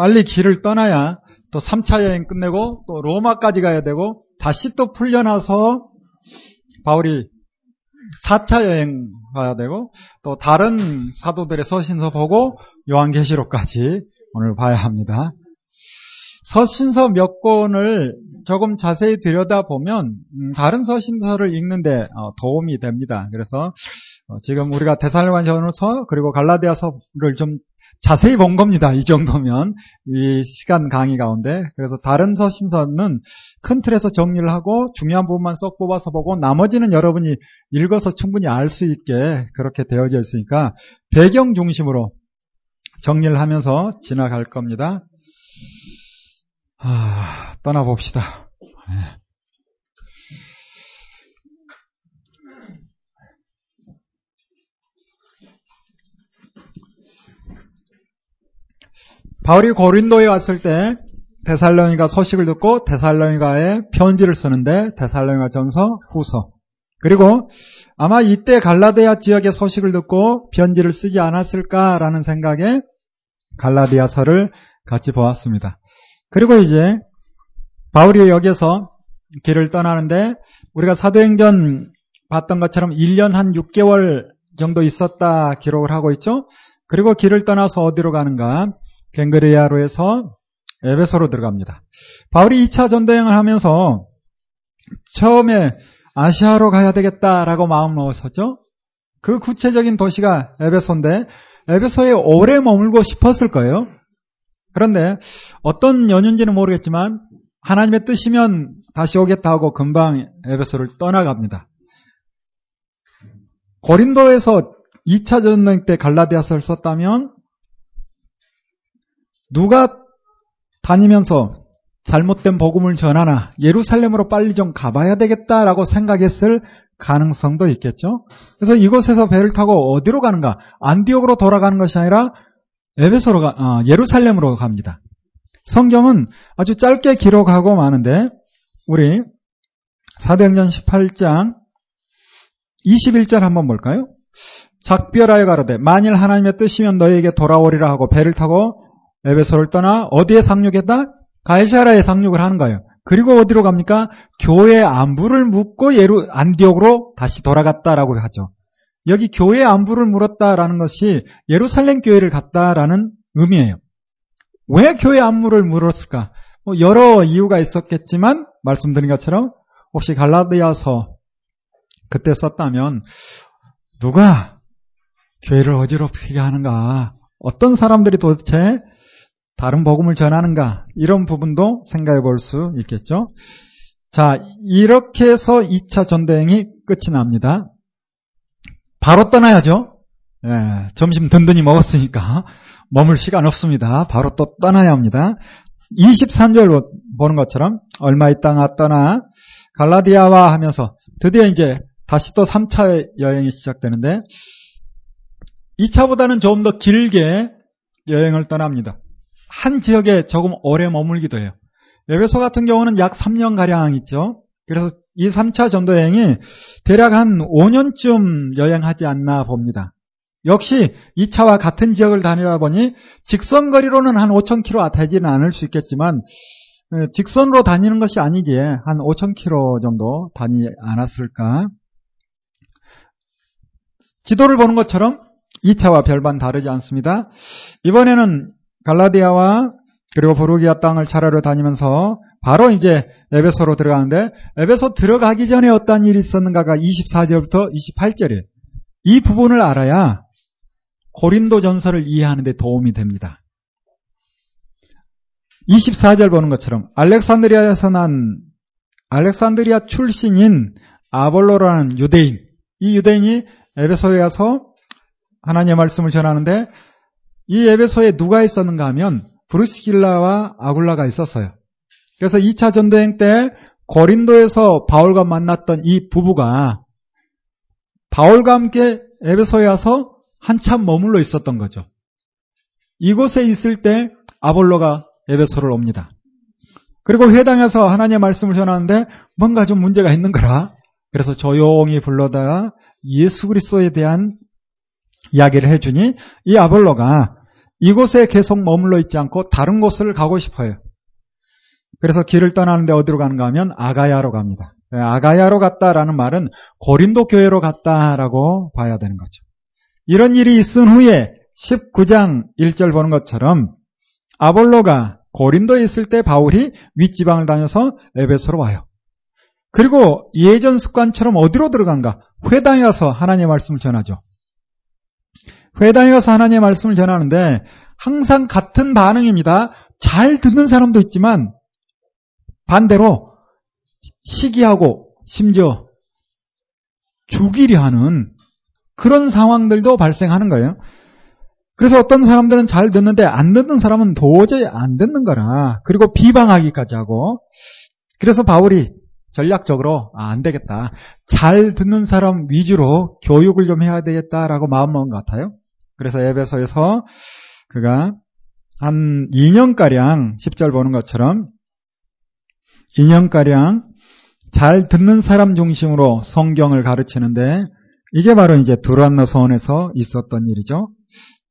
빨리 길을 떠나야 또 3차 여행 끝내고 또 로마까지 가야 되고 다시 또 풀려나서 바울이 4차 여행 가야 되고 또 다른 사도들의 서신서 보고 요한계시록까지 오늘 봐야 합니다. 서신서 몇 권을 조금 자세히 들여다보면 음, 다른 서신서를 읽는데 어, 도움이 됩니다. 그래서 어, 지금 우리가 데살로니가전서 그리고 갈라디아서를 좀 자세히 본 겁니다. 이 정도면 이 시간 강의 가운데 그래서 다른 서신서는 큰 틀에서 정리를 하고 중요한 부분만 쏙 뽑아서 보고 나머지는 여러분이 읽어서 충분히 알 수 있게 그렇게 되어져 있으니까 배경 중심으로 정리를 하면서 지나갈 겁니다. 아, 떠나봅시다. 네. 바울이 고린도에 왔을 때 데살로니가 소식을 듣고 데살로니가에 편지를 쓰는데 데살로니가 전서 후서 그리고 아마 이때 갈라디아 지역의 소식을 듣고 편지를 쓰지 않았을까라는 생각에 갈라디아서를 같이 보았습니다. 그리고 이제 바울이 여기서 길을 떠나는데 우리가 사도행전 봤던 것처럼 1년 한 6개월 정도 있었다 기록을 하고 있죠. 그리고 길을 떠나서 어디로 가는가? 갱그리아로에서 에베소로 들어갑니다. 바울이 2차 전도행을 하면서 처음에 아시아로 가야 되겠다라고 마음 먹었었죠. 그 구체적인 도시가 에베소인데 에베소에 오래 머물고 싶었을 거예요. 그런데 어떤 연유인지는 모르겠지만 하나님의 뜻이면 다시 오겠다 하고 금방 에베소를 떠나갑니다. 고린도에서 2차 전쟁 때 갈라디아서를 썼다면 누가 다니면서 잘못된 복음을 전하나 예루살렘으로 빨리 좀 가봐야 되겠다라고 생각했을 가능성도 있겠죠. 그래서 이곳에서 배를 타고 어디로 가는가? 안디옥으로 돌아가는 것이 아니라 에베소로 가, 어, 예루살렘으로 갑니다. 성경은 아주 짧게 기록하고 마는데 우리 사도행전 18장 21절 한번 볼까요? 작별하여 가로되 만일 하나님의 뜻이면 너희에게 돌아오리라 하고 배를 타고 에베소를 떠나 어디에 상륙했다? 가이사라에 상륙을 하는 거예요. 그리고 어디로 갑니까? 교회 안부를 묻고 예루 안디옥으로 다시 돌아갔다라고 하죠. 여기 교회 안부를 물었다라는 것이 예루살렘 교회를 갔다라는 의미예요. 왜 교회 안부를 물었을까? 뭐 여러 이유가 있었겠지만 말씀드린 것처럼 혹시 갈라디아서 그때 썼다면 누가 교회를 어지럽히게 하는가? 어떤 사람들이 도대체 다른 복음을 전하는가? 이런 부분도 생각해 볼 수 있겠죠. 자, 이렇게 해서 2차 전대행이 끝이 납니다. 바로 떠나야죠. 예, 점심 든든히 먹었으니까 머물 시간 없습니다. 바로 또 떠나야 합니다. 23절 보는 것처럼 얼마 있다가 떠나 갈라디아와 하면서 드디어 이제 다시 또 3차 여행이 시작되는데 2차보다는 조금 더 길게 여행을 떠납니다. 한 지역에 조금 오래 머물기도 해요. 에베소 같은 경우는 약 3년 가량 있죠. 그래서 이 3차 전도 여행이 대략 한 5년쯤 여행하지 않나 봅니다. 역시 2차와 같은 지역을 다니다 보니 직선 거리로는 한 5,000km 되지는 않을 수 있겠지만 직선으로 다니는 것이 아니기에 한 5,000km 정도 다니지 않았을까. 지도를 보는 것처럼 2차와 별반 다르지 않습니다. 이번에는 갈라디아와 그리고 보르기아 땅을 차례로 다니면서 바로 이제 에베소로 들어가는데 에베소 들어가기 전에 어떤 일이 있었는가가 24절부터 28절이에요. 이 부분을 알아야 고린도 전설을 이해하는 데 도움이 됩니다. 24절 보는 것처럼 알렉산드리아에서 난 알렉산드리아 출신인 아볼로라는 유대인 이 유대인이 에베소에 가서 하나님의 말씀을 전하는데 이 에베소에 누가 있었는가 하면 브루스길라와 아굴라가 있었어요. 그래서 2차 전도행 때 고린도에서 바울과 만났던 이 부부가 바울과 함께 에베소에 와서 한참 머물러 있었던 거죠. 이곳에 있을 때 아볼로가 에베소를 옵니다. 그리고 회당에서 하나님의 말씀을 전하는데 뭔가 좀 문제가 있는 거라. 그래서 조용히 불러다가 예수 그리스도에 대한 이야기를 해주니 이 아볼로가 이곳에 계속 머물러 있지 않고 다른 곳을 가고 싶어요. 그래서 길을 떠나는데 어디로 가는가 하면 아가야로 갑니다. 아가야로 갔다라는 말은 고린도 교회로 갔다라고 봐야 되는 거죠. 이런 일이 있은 후에 19장 1절 보는 것처럼 아볼로가 고린도에 있을 때 바울이 윗지방을 다녀서 에베소로 와요. 그리고 예전 습관처럼 어디로 들어간가? 회당에 가서 하나님의 말씀을 전하죠. 회당에 가서 하나님의 말씀을 전하는데 항상 같은 반응입니다. 잘 듣는 사람도 있지만 반대로 시기하고 심지어 죽이려 하는 그런 상황들도 발생하는 거예요. 그래서 어떤 사람들은 잘 듣는데 안 듣는 사람은 도저히 안 듣는 거라. 그리고 비방하기까지 하고. 그래서 바울이 전략적으로 아, 안 되겠다. 잘 듣는 사람 위주로 교육을 좀 해야 되겠다라고 마음먹은 것 같아요. 그래서 에베소에서 그가 한 2년가량 10절 보는 것처럼 2년가량 잘 듣는 사람 중심으로 성경을 가르치는데 이게 바로 이제 두란노 서원에서 있었던 일이죠.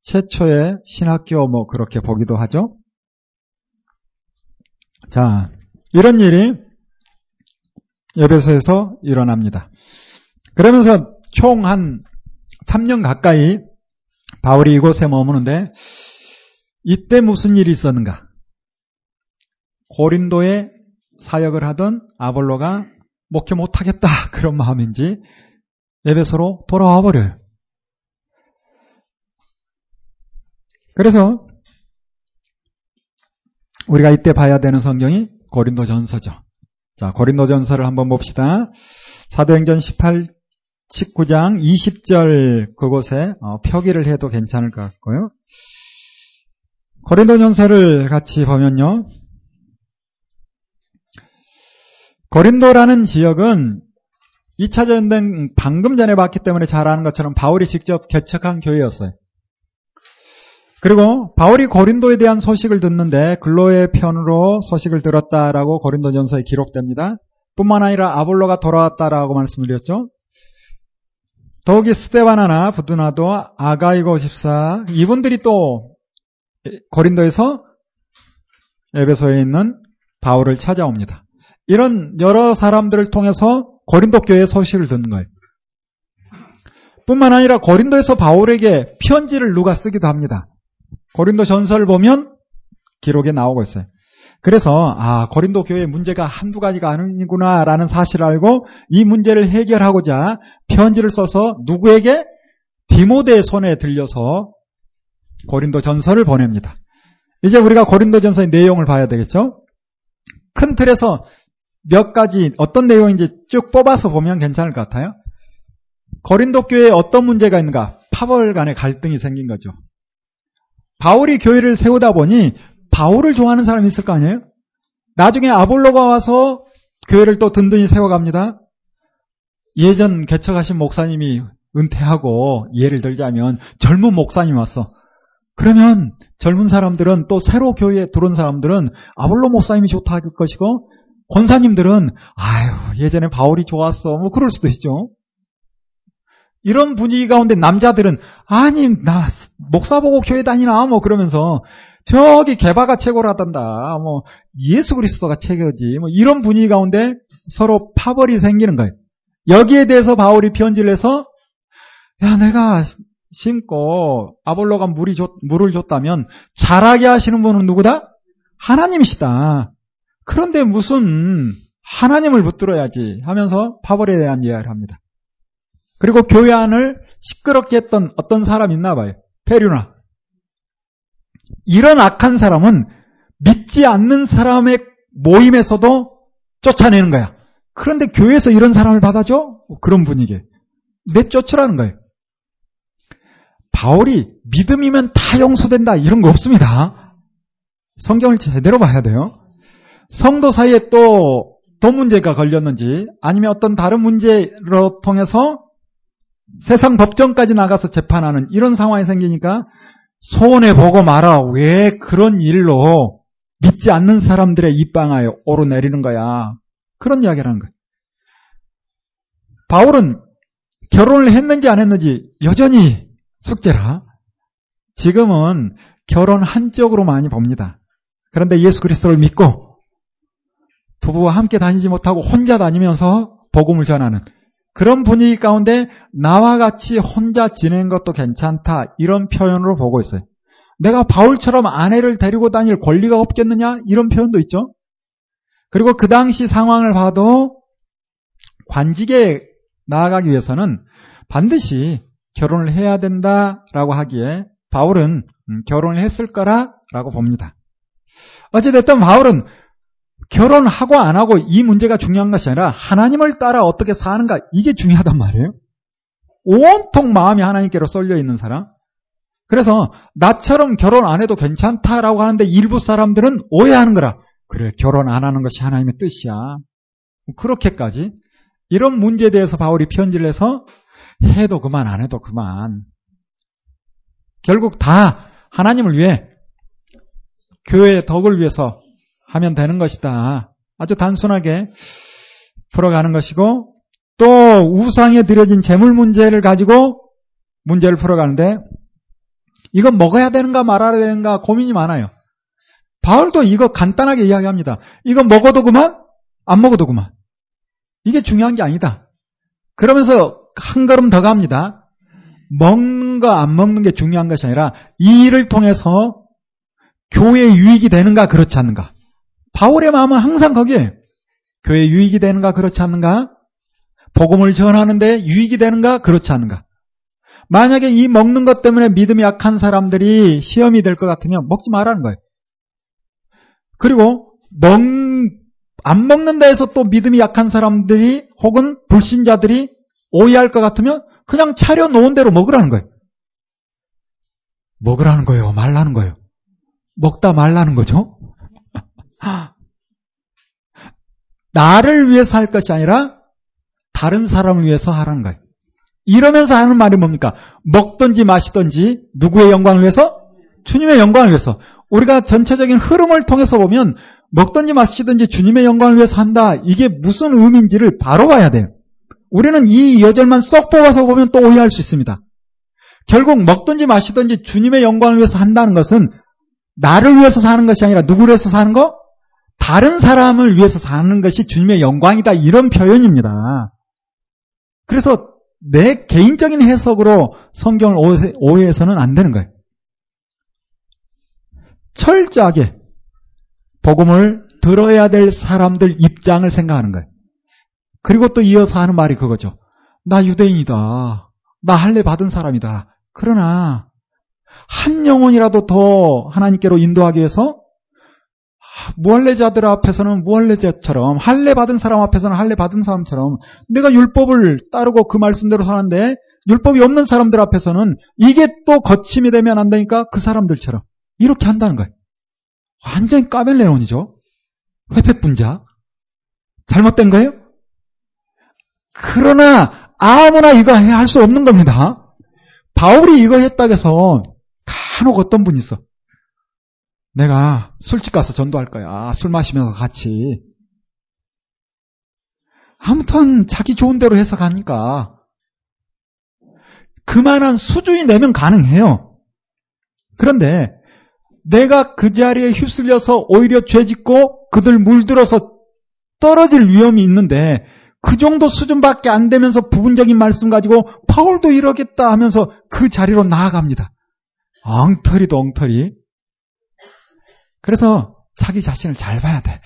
최초의 신학교 뭐 그렇게 보기도 하죠. 자, 이런 일이 에베소에서 일어납니다. 그러면서 총 한 3년 가까이 바울이 이곳에 머무는데 이때 무슨 일이 있었는가? 고린도에 사역을 하던 아볼로가 목회 못하겠다 그런 마음인지 에베소로 돌아와 버려요. 그래서 우리가 이때 봐야 되는 성경이 고린도 전서죠. 자, 고린도 전서를 한번 봅시다. 사도행전 18, 19장 20절 그곳에 어, 표기를 해도 괜찮을 것 같고요. 고린도 전서를 같이 보면요. 고린도라는 지역은 2차 전쟁 방금 전에 봤기 때문에 잘 아는 것처럼 바울이 직접 개척한 교회였어요. 그리고 바울이 고린도에 대한 소식을 듣는데 글로의 편으로 소식을 들었다라고 고린도전서에 기록됩니다. 뿐만 아니라 아볼로가 돌아왔다라고 말씀을 드렸죠. 더욱이 스테바나나 부두나도 아가이고 집사 이분들이 또 고린도에서 에베소에 있는 바울을 찾아옵니다. 이런 여러 사람들을 통해서 고린도 교회의 소식을 듣는 거예요. 뿐만 아니라 고린도에서 바울에게 편지를 누가 쓰기도 합니다. 고린도 전설을 보면 기록에 나오고 있어요. 그래서 아 고린도 교회의 문제가 한두 가지가 아니구나라는 사실을 알고 이 문제를 해결하고자 편지를 써서 누구에게 디모데의 손에 들려서 고린도 전설을 보냅니다. 이제 우리가 고린도 전서의 내용을 봐야 되겠죠? 큰 틀에서 몇 가지 어떤 내용인지 쭉 뽑아서 보면 괜찮을 것 같아요. 고린도 교회에 어떤 문제가 있는가? 파벌 간의 갈등이 생긴 거죠. 바울이 교회를 세우다 보니 바울을 좋아하는 사람이 있을 거 아니에요? 나중에 아볼로가 와서 교회를 또 든든히 세워갑니다. 예전 개척하신 목사님이 은퇴하고 예를 들자면 젊은 목사님 왔어. 그러면 젊은 사람들은 또 새로 교회에 들어온 사람들은 아볼로 목사님이 좋다 할 것이고 권사님들은 아유 예전에 바울이 좋았어 뭐 그럴 수도 있죠. 이런 분위기 가운데 남자들은 아니 나 목사 보고 교회 다니나 뭐 그러면서 저기 개바가 최고라단다 뭐 예수 그리스도가 최고지 뭐 이런 분위기 가운데 서로 파벌이 생기는 거예요. 여기에 대해서 바울이 편지를 해서 야 내가 심고 아볼로가 물이 줬, 물을 줬다면 자라게 하시는 분은 누구다? 하나님이시다. 그런데 무슨 하나님을 붙들어야지 하면서 파벌에 대한 이야기를 합니다. 그리고 교회 안을 시끄럽게 했던 어떤 사람 있나 봐요. 페류나. 이런 악한 사람은 믿지 않는 사람의 모임에서도 쫓아내는 거야. 그런데 교회에서 이런 사람을 받아줘? 그런 분위기. 내쫓으라는 거예요. 바울이 믿음이면 다 용서된다 이런 거 없습니다. 성경을 제대로 봐야 돼요. 성도 사이에 또, 또 문제가 걸렸는지 아니면 어떤 다른 문제로 통해서 세상 법정까지 나가서 재판하는 이런 상황이 생기니까 소원해 보고 말아. 왜 그런 일로 믿지 않는 사람들의 입방하여 오르내리는 거야. 그런 이야기를 하는 거예요. 바울은 결혼을 했는지 안 했는지 여전히 숙제라. 지금은 결혼 한쪽으로 많이 봅니다. 그런데 예수 그리스도를 믿고 부부와 함께 다니지 못하고 혼자 다니면서 복음을 전하는 그런 분위기 가운데 나와 같이 혼자 지내는 것도 괜찮다 이런 표현으로 보고 있어요. 내가 바울처럼 아내를 데리고 다닐 권리가 없겠느냐 이런 표현도 있죠. 그리고 그 당시 상황을 봐도 관직에 나아가기 위해서는 반드시 결혼을 해야 된다라고 하기에 바울은 음, 결혼을 했을 거라라고 봅니다. 어찌됐든 바울은 결혼하고 안 하고 이 문제가 중요한 것이 아니라 하나님을 따라 어떻게 사는가 이게 중요하단 말이에요. 온통 마음이 하나님께로 쏠려 있는 사람. 그래서 나처럼 결혼 안 해도 괜찮다라고 하는데 일부 사람들은 오해하는 거라. 그래 결혼 안 하는 것이 하나님의 뜻이야. 그렇게까지 이런 문제에 대해서 바울이 편지를 해서 해도 그만 안 해도 그만. 결국 다 하나님을 위해 교회의 덕을 위해서 하면 되는 것이다. 아주 단순하게 풀어가는 것이고 또 우상에 들여진 재물 문제를 가지고 문제를 풀어가는데 이건 먹어야 되는가 말아야 되는가 고민이 많아요. 바울도 이거 간단하게 이야기합니다. 이거 먹어도 그만, 안 먹어도 그만. 이게 중요한 게 아니다. 그러면서 한 걸음 더 갑니다. 먹는 거 안 먹는 게 중요한 것이 아니라 이 일을 통해서 교회 유익이 되는가 그렇지 않는가. 바울의 마음은 항상 거기에 교회 유익이 되는가 그렇지 않는가? 복음을 전하는데 유익이 되는가 그렇지 않는가? 만약에 이 먹는 것 때문에 믿음이 약한 사람들이 시험이 될 것 같으면 먹지 말라는 거예요. 그리고 먹, 안 먹는다 해서 또 믿음이 약한 사람들이 혹은 불신자들이 오해할 것 같으면 그냥 차려놓은 대로 먹으라는 거예요. 먹으라는 거예요? 말라는 거예요? 먹다 말라는 거죠? 나를 위해서 할 것이 아니라 다른 사람을 위해서 하라는 거예요. 이러면서 하는 말이 뭡니까? 먹든지 마시든지 누구의 영광을 위해서? 주님의 영광을 위해서. 우리가 전체적인 흐름을 통해서 보면 먹든지 마시든지 주님의 영광을 위해서 한다. 이게 무슨 의미인지를 바로 봐야 돼요. 우리는 이 여절만 쏙 뽑아서 보면 또 오해할 수 있습니다. 결국 먹든지 마시든지 주님의 영광을 위해서 한다는 것은 나를 위해서 사는 것이 아니라 누구를 위해서 사는 거? 다른 사람을 위해서 사는 것이 주님의 영광이다. 이런 표현입니다. 그래서 내 개인적인 해석으로 성경을 오해해서는 안 되는 거예요. 철저하게 복음을 들어야 될 사람들 입장을 생각하는 거예요. 그리고 또 이어서 하는 말이 그거죠. 나 유대인이다. 나 할례 받은 사람이다. 그러나 한 영혼이라도 더 하나님께로 인도하기 위해서 무할례자들 앞에서는 무할례자처럼 할례 받은 사람 앞에서는 할례 받은 사람처럼 내가 율법을 따르고 그 말씀대로 사는데 율법이 없는 사람들 앞에서는 이게 또 거침이 되면 안 되니까 그 사람들처럼 이렇게 한다는 거예요. 완전히 까멜레온이죠. 회색 분자. 잘못된 거예요? 그러나 아무나 이거 할 수 없는 겁니다. 바울이 이거 했다고 해서 간혹 어떤 분이 있어. 내가 술집 가서 전도할 거야. 술 마시면서 같이. 아무튼 자기 좋은 대로 해서 가니까 그만한 수준이 내면 가능해요. 그런데 내가 그 자리에 휩쓸려서 오히려 죄짓고 그들 물들어서 떨어질 위험이 있는데 그 정도 수준밖에 안 되면서 부분적인 말씀 가지고 파울도 이러겠다 하면서 그 자리로 나아갑니다. 엉터리도 엉터리. 그래서 자기 자신을 잘 봐야 돼.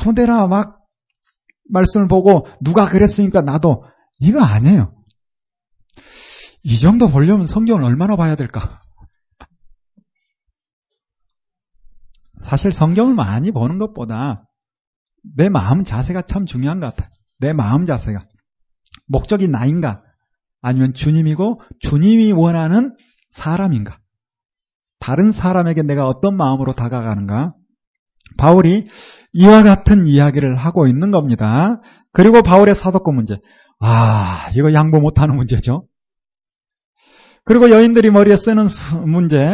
아무 데나 막 말씀을 보고 누가 그랬으니까 나도 이거 아니에요. 이 정도 보려면 성경을 얼마나 봐야 될까? 사실 성경을 많이 보는 것보다 내 마음 자세가 참 중요한 것 같아요. 내 마음 자세가. 목적이 나인가? 아니면 주님이고 주님이 원하는 사람인가? 다른 사람에게 내가 어떤 마음으로 다가가는가? 바울이 이와 같은 이야기를 하고 있는 겁니다. 그리고 바울의 사도권 문제. 아, 이거 양보 못하는 문제죠. 그리고 여인들이 머리에 쓰는 문제,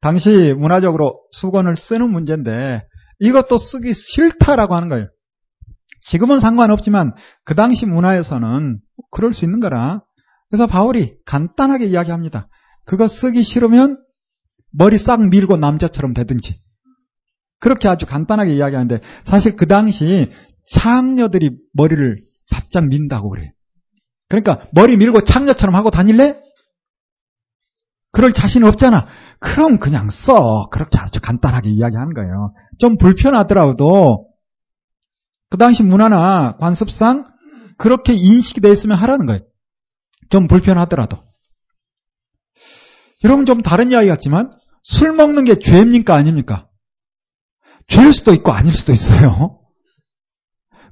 당시 문화적으로 수건을 쓰는 문제인데 이것도 쓰기 싫다라고 하는 거예요. 지금은 상관없지만 그 당시 문화에서는 그럴 수 있는 거라. 그래서 바울이 간단하게 이야기합니다. 그거 쓰기 싫으면 머리 싹 밀고 남자처럼 되든지. 그렇게 아주 간단하게 이야기하는데 사실 그 당시 창녀들이 머리를 바짝 민다고 그래. 그러니까 머리 밀고 창녀처럼 하고 다닐래? 그럴 자신 없잖아. 그럼 그냥 써. 그렇게 아주 간단하게 이야기하는 거예요. 좀 불편하더라도 그 당시 문화나 관습상 그렇게 인식이 되어 있으면 하라는 거예요. 좀 불편하더라도. 여러분 좀 다른 이야기 같지만 술 먹는 게 죄입니까 아닙니까? 죄일 수도 있고 아닐 수도 있어요.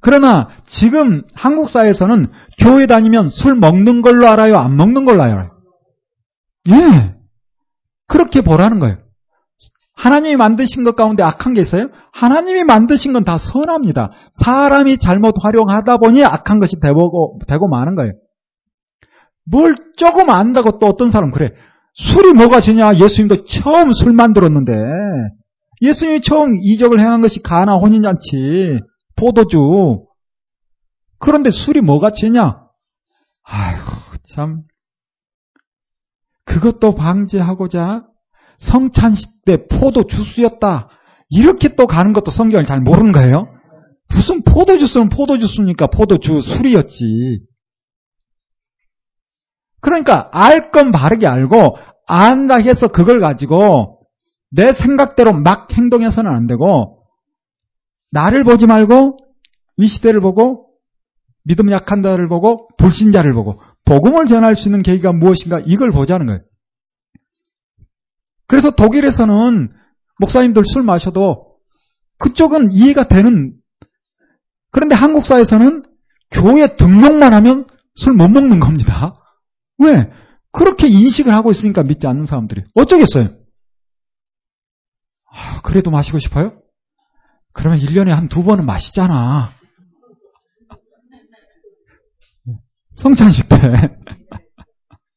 그러나 지금 한국 사회에서는 교회 다니면 술 먹는 걸로 알아요? 안 먹는 걸로 알아요? 예. 그렇게 보라는 거예요. 하나님이 만드신 것 가운데 악한 게 있어요? 하나님이 만드신 건 다 선합니다. 사람이 잘못 활용하다 보니 악한 것이 되고, 되고 마는 거예요. 뭘 조금 안다고 또 어떤 사람 그래. 술이 뭐가 죄냐? 예수님도 처음 술 만들었는데. 예수님이 처음 이적을 행한 것이 가나 혼인잔치, 포도주. 그런데 술이 뭐가 죄냐? 아휴, 참. 그것도 방지하고자 성찬식 때 포도 주스였다. 이렇게 또 가는 것도 성경을 잘 모르는 거예요. 무슨 포도 주스는 포도 주스니까 포도주 술이었지. 그러니까 알 건 바르게 알고 안다 해서 그걸 가지고 내 생각대로 막 행동해서는 안 되고 나를 보지 말고 이 시대를 보고 믿음 약한 자를 보고 불신자를 보고 복음을 전할 수 있는 계기가 무엇인가 이걸 보자는 거예요. 그래서 독일에서는 목사님들 술 마셔도 그쪽은 이해가 되는 그런데 한국 사회에서는 교회 등록만 하면 술 못 먹는 겁니다. 왜? 그렇게 인식을 하고 있으니까 믿지 않는 사람들이 어쩌겠어요? 아, 그래도 마시고 싶어요? 그러면 1년에 한 두 번은 마시잖아. 성찬식 때.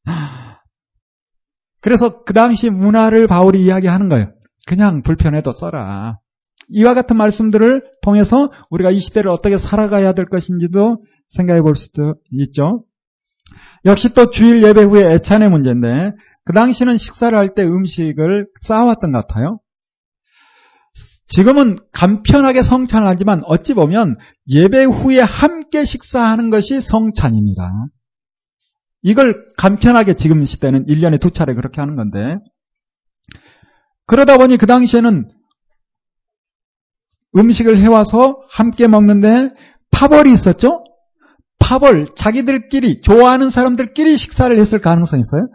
그래서 그 당시 문화를 바울이 이야기하는 거예요. 그냥 불편해도 써라. 이와 같은 말씀들을 통해서 우리가 이 시대를 어떻게 살아가야 될 것인지도 생각해 볼 수도 있죠. 역시 또 주일 예배 후에 애찬의 문제인데 그 당시는 식사를 할 때 음식을 쌓아왔던 것 같아요. 지금은 간편하게 성찬을 하지만 어찌 보면 예배 후에 함께 식사하는 것이 성찬입니다. 이걸 간편하게 지금 시대는 1년에 두 차례 그렇게 하는 건데 그러다 보니 그 당시에는 음식을 해와서 함께 먹는데 파벌이 있었죠? 파벌, 자기들끼리, 좋아하는 사람들끼리 식사를 했을 가능성이 있어요.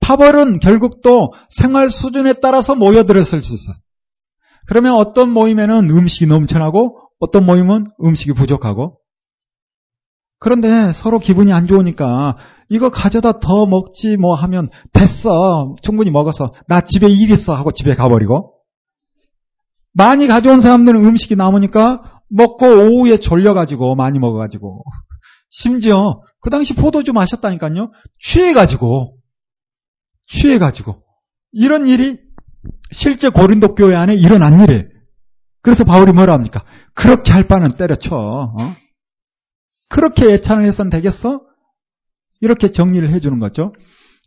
파벌은 결국 또 생활 수준에 따라서 모여들었을 수 있어요. 그러면 어떤 모임에는 음식이 넘쳐나고 어떤 모임은 음식이 부족하고 그런데 서로 기분이 안 좋으니까 이거 가져다 더 먹지 뭐 하면 됐어. 충분히 먹어서 나 집에 일 있어 하고 집에 가버리고 많이 가져온 사람들은 음식이 남으니까 먹고 오후에 졸려가지고 많이 먹어가지고 심지어 그 당시 포도주 마셨다니까요. 취해가지고 취해가지고 이런 일이 실제 고린도 교회 안에 일어난 일이에요. 그래서 바울이 뭐라 합니까? 그렇게 할 바는 때려쳐. 어? 그렇게 예찬을 해선 되겠어? 이렇게 정리를 해주는 거죠.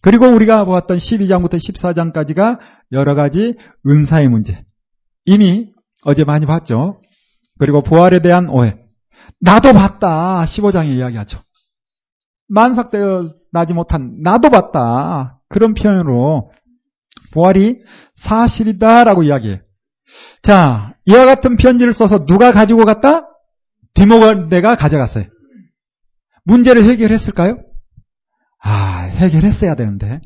그리고 우리가 보았던 12장부터 14장까지가 여러 가지 은사의 문제. 이미 어제 많이 봤죠. 그리고 부활에 대한 오해. 나도 봤다. 15장에 이야기하죠. 만삭되어 나지 못한 나도 봤다. 그런 표현으로 부활이 사실이다라고 이야기해요. 자, 이와 같은 편지를 써서 누가 가지고 갔다? 디모데가 가져갔어요. 문제를 해결했을까요? 아, 해결했어야 되는데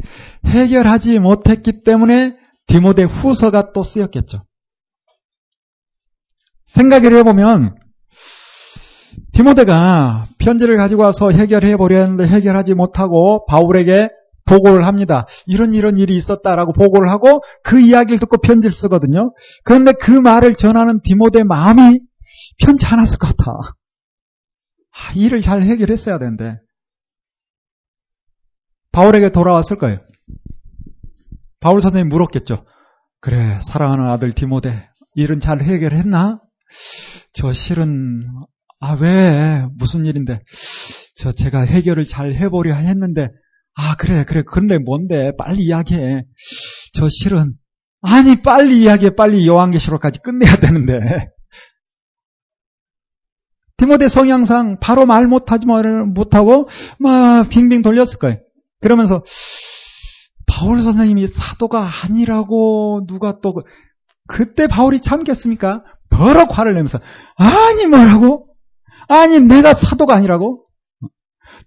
해결하지 못했기 때문에 디모데 후서가 또 쓰였겠죠. 생각을 해보면 디모데가 편지를 가지고 와서 해결해 보려 했는데 해결하지 못하고 바울에게 보고를 합니다. 이런 이런 일이 있었다라고 보고를 하고 그 이야기를 듣고 편지를 쓰거든요. 그런데 그 말을 전하는 디모데 마음이 편치 않았을 것 같아. 아, 일을 잘 해결했어야 되는데 바울에게 돌아왔을 거예요. 바울 선생님이 물었겠죠. 그래, 사랑하는 아들 디모데, 일은 잘 해결했나? 저 실은, 아, 왜? 무슨 일인데? 저 제가 해결을 잘 해보려 했는데, 아, 그래, 그래. 그런데 뭔데? 빨리 이야기해. 저 실은 아니 빨리 이야기해 빨리 요한계시록까지 끝내야 되는데 디모데 성향상 바로 말 못하지 못하고 막 빙빙 돌렸을 거예요. 그러면서 바울 선생님이 사도가 아니라고 누가 또 그, 그때 바울이 참겠습니까? 버럭 화를 내면서 아니 뭐라고? 아니 내가 사도가 아니라고?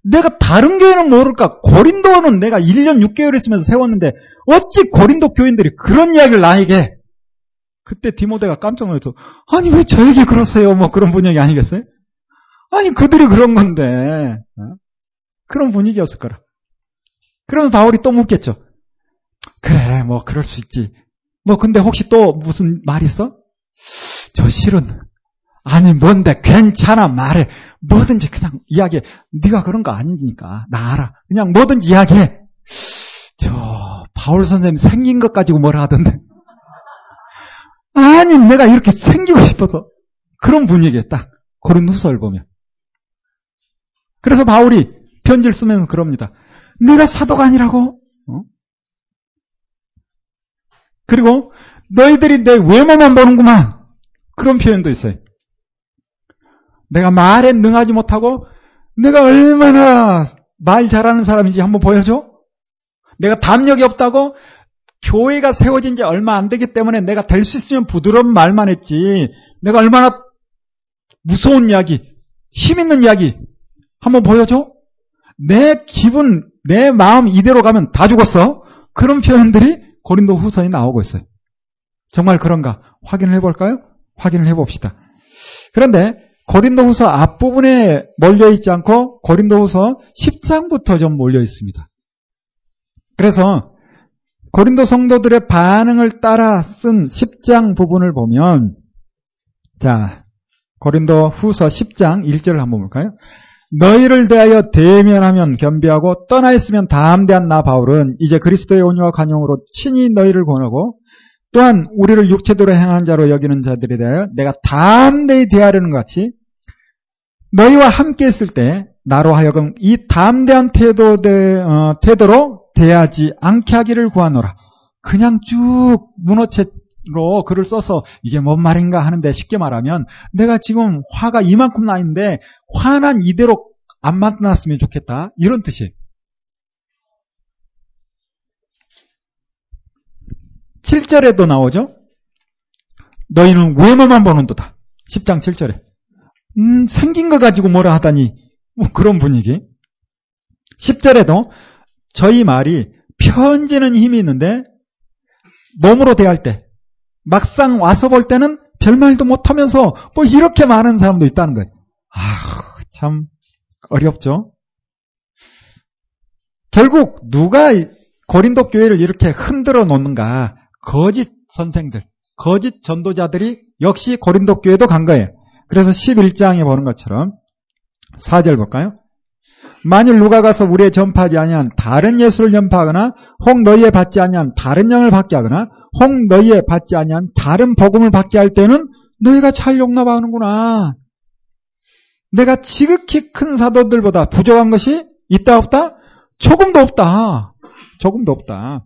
내가 다른 교회는 모를까? 고린도는 내가 1년 6개월 있으면서 세웠는데 어찌 고린도 교인들이 그런 이야기를 나에게 그때 디모데가 깜짝 놀라서 아니 왜 저에게 그러세요? 뭐 그런 분위기 아니겠어요? 아니 그들이 그런 건데 어? 그런 분위기였을 거라. 그러면 바울이 또 묻겠죠. 그래 뭐 그럴 수 있지. 뭐 근데 혹시 또 무슨 말 있어? 저 실은 아니 뭔데? 괜찮아 말해. 뭐든지 그냥 이야기해. 네가 그런 거 아니니까. 나 알아. 그냥 뭐든지 이야기해. 저 바울 선생님 생긴 것 가지고 뭐라 하던데? 아니 내가 이렇게 생기고 싶어서. 그런 분위기에 딱 그런 후서를 보면. 그래서 바울이 편지를 쓰면서 그럽니다. 내가 사도가 아니라고. 어? 그리고 너희들이 내 외모만 보는구만. 그런 표현도 있어요. 내가 말에 능하지 못하고 내가 얼마나 말 잘하는 사람인지 한번 보여줘? 내가 담력이 없다고 교회가 세워진 지 얼마 안 되기 때문에 내가 될 수 있으면 부드러운 말만 했지. 내가 얼마나 무서운 이야기, 힘 있는 이야기 한번 보여줘? 내 기분, 내 마음 이대로 가면 다 죽었어. 그런 표현들이 고린도 후서에 나오고 있어요. 정말 그런가? 확인을 해볼까요? 확인을 해봅시다. 그런데 고린도후서 앞부분에 몰려 있지 않고 고린도후서 10장부터 좀 몰려 있습니다. 그래서 고린도 성도들의 반응을 따라 쓴 10장 부분을 보면 자 고린도 후서 10장 1절을 한번 볼까요? 너희를 대하여 대면하면 겸비하고 떠나 있으면 담대한 나 바울은 이제 그리스도의 온유와 관용으로 친히 너희를 권하고 또한 우리를 육체대로 행하는 자로 여기는 자들에 대하여 내가 담대히 대하려는 것 같이 너희와 함께 있을 때 나로 하여금 이 담대한 태도 어, 태도로 대하지 않게 하기를 구하노라. 그냥 쭉 문어체로 글을 써서 이게 뭔 말인가 하는데 쉽게 말하면 내가 지금 화가 이만큼 나 있는데 화난 이대로 안 만났으면 좋겠다. 이런 뜻이에요. 7절에도 나오죠? 너희는 외모만 보는도다. 10장 7절에. 음, 생긴 거 가지고 뭐라 하다니. 뭐 그런 분위기. 10절에도 저희 말이 편지는 힘이 있는데 몸으로 대할 때 막상 와서 볼 때는 별말도 못하면서 뭐 이렇게 많은 사람도 있다는 거예요. 아, 참 어렵죠. 결국 누가 고린도 교회를 이렇게 흔들어 놓는가? 거짓 선생들, 거짓 전도자들이 역시 고린도 교회도 간 거예요. 그래서 11장에 보는 것처럼 4절 볼까요? 만일 누가 가서 우리의 전파하지 아니한 다른 예수를 전파하거나 혹 너희에 받지 아니한 다른 영을 받게 하거나 혹 너희에 받지 아니한 다른 복음을 받게 할 때는 너희가 잘 용납하는구나. 내가 지극히 큰 사도들보다 부족한 것이 있다 없다? 조금도 없다. 조금도 없다.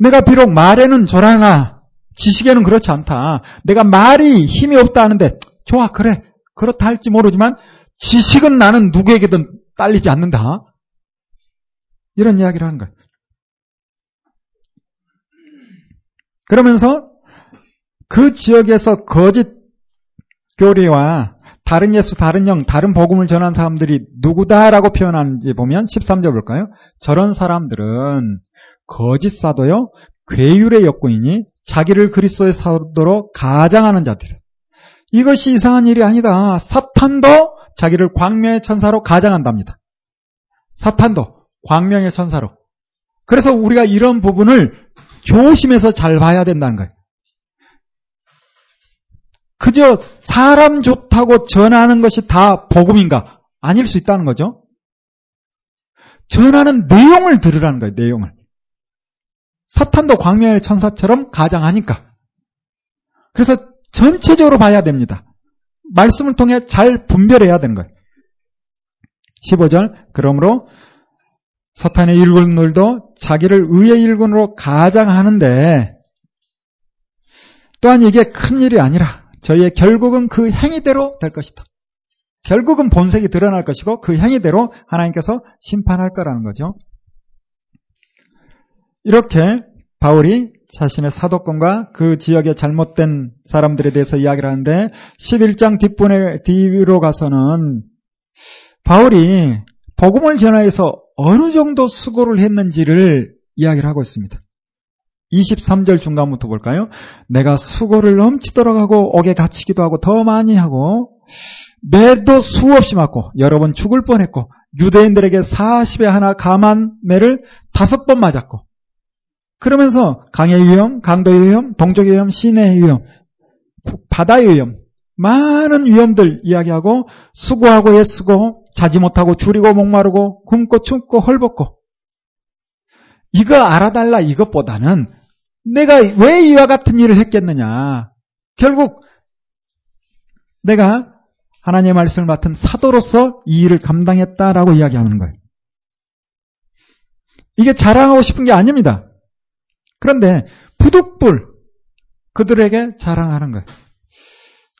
내가 비록 말에는 조랑아, 지식에는 그렇지 않다. 내가 말이 힘이 없다 하는데, 좋아, 그래. 그렇다 할지 모르지만, 지식은 나는 누구에게든 딸리지 않는다. 이런 이야기를 하는 거예요. 그러면서 그 지역에서 거짓 교리와 다른 예수, 다른 영, 다른 복음을 전한 사람들이 누구다라고 표현하는지 보면 13절 볼까요? 저런 사람들은 거짓 사도요, 괴율의 역군이니 자기를 그리스도의 사도로 가장하는 자들. 이것이 이상한 일이 아니다. 사탄도 자기를 광명의 천사로 가장한답니다. 사탄도 광명의 천사로. 그래서 우리가 이런 부분을 조심해서 잘 봐야 된다는 거예요. 그저 사람 좋다고 전하는 것이 다 복음인가? 아닐 수 있다는 거죠. 전하는 내용을 들으라는 거예요, 내용을. 사탄도 광명의 천사처럼 가장하니까. 그래서 전체적으로 봐야 됩니다. 말씀을 통해 잘 분별해야 되는 거예요. 15절. 그러므로 사탄의 일꾼들도 자기를 의의 일꾼으로 가장하는데 또한 이게 큰 일이 아니라 저희의 결국은 그 행위대로 될 것이다. 결국은 본색이 드러날 것이고 그 행위대로 하나님께서 심판할 거라는 거죠. 이렇게 바울이 자신의 사도권과 그 지역의 잘못된 사람들에 대해서 이야기를 하는데 11장 뒷분에 뒤로 가서는 바울이 복음을 전하여서 어느 정도 수고를 했는지를 이야기를 하고 있습니다. 23절 중간부터 볼까요? 내가 수고를 넘치도록 하고 옥에 갇히기도 하고 더 많이 하고 매도 수없이 맞고 여러 번 죽을 뻔했고 유대인들에게 40에 하나 감한 매를 다섯 번 맞았고 그러면서 강의 위험, 강도의 위험, 동족의 위험, 신의 위험, 바다의 위험 많은 위험들 이야기하고 수고하고 애쓰고 자지 못하고 줄이고 목마르고 굶고 춥고 헐벗고 이거 알아달라 이것보다는 내가 왜 이와 같은 일을 했겠느냐 결국 내가 하나님의 말씀을 맡은 사도로서 이 일을 감당했다라고 이야기하는 거예요. 이게 자랑하고 싶은 게 아닙니다. 그런데 부득불 그들에게 자랑하는 거예요.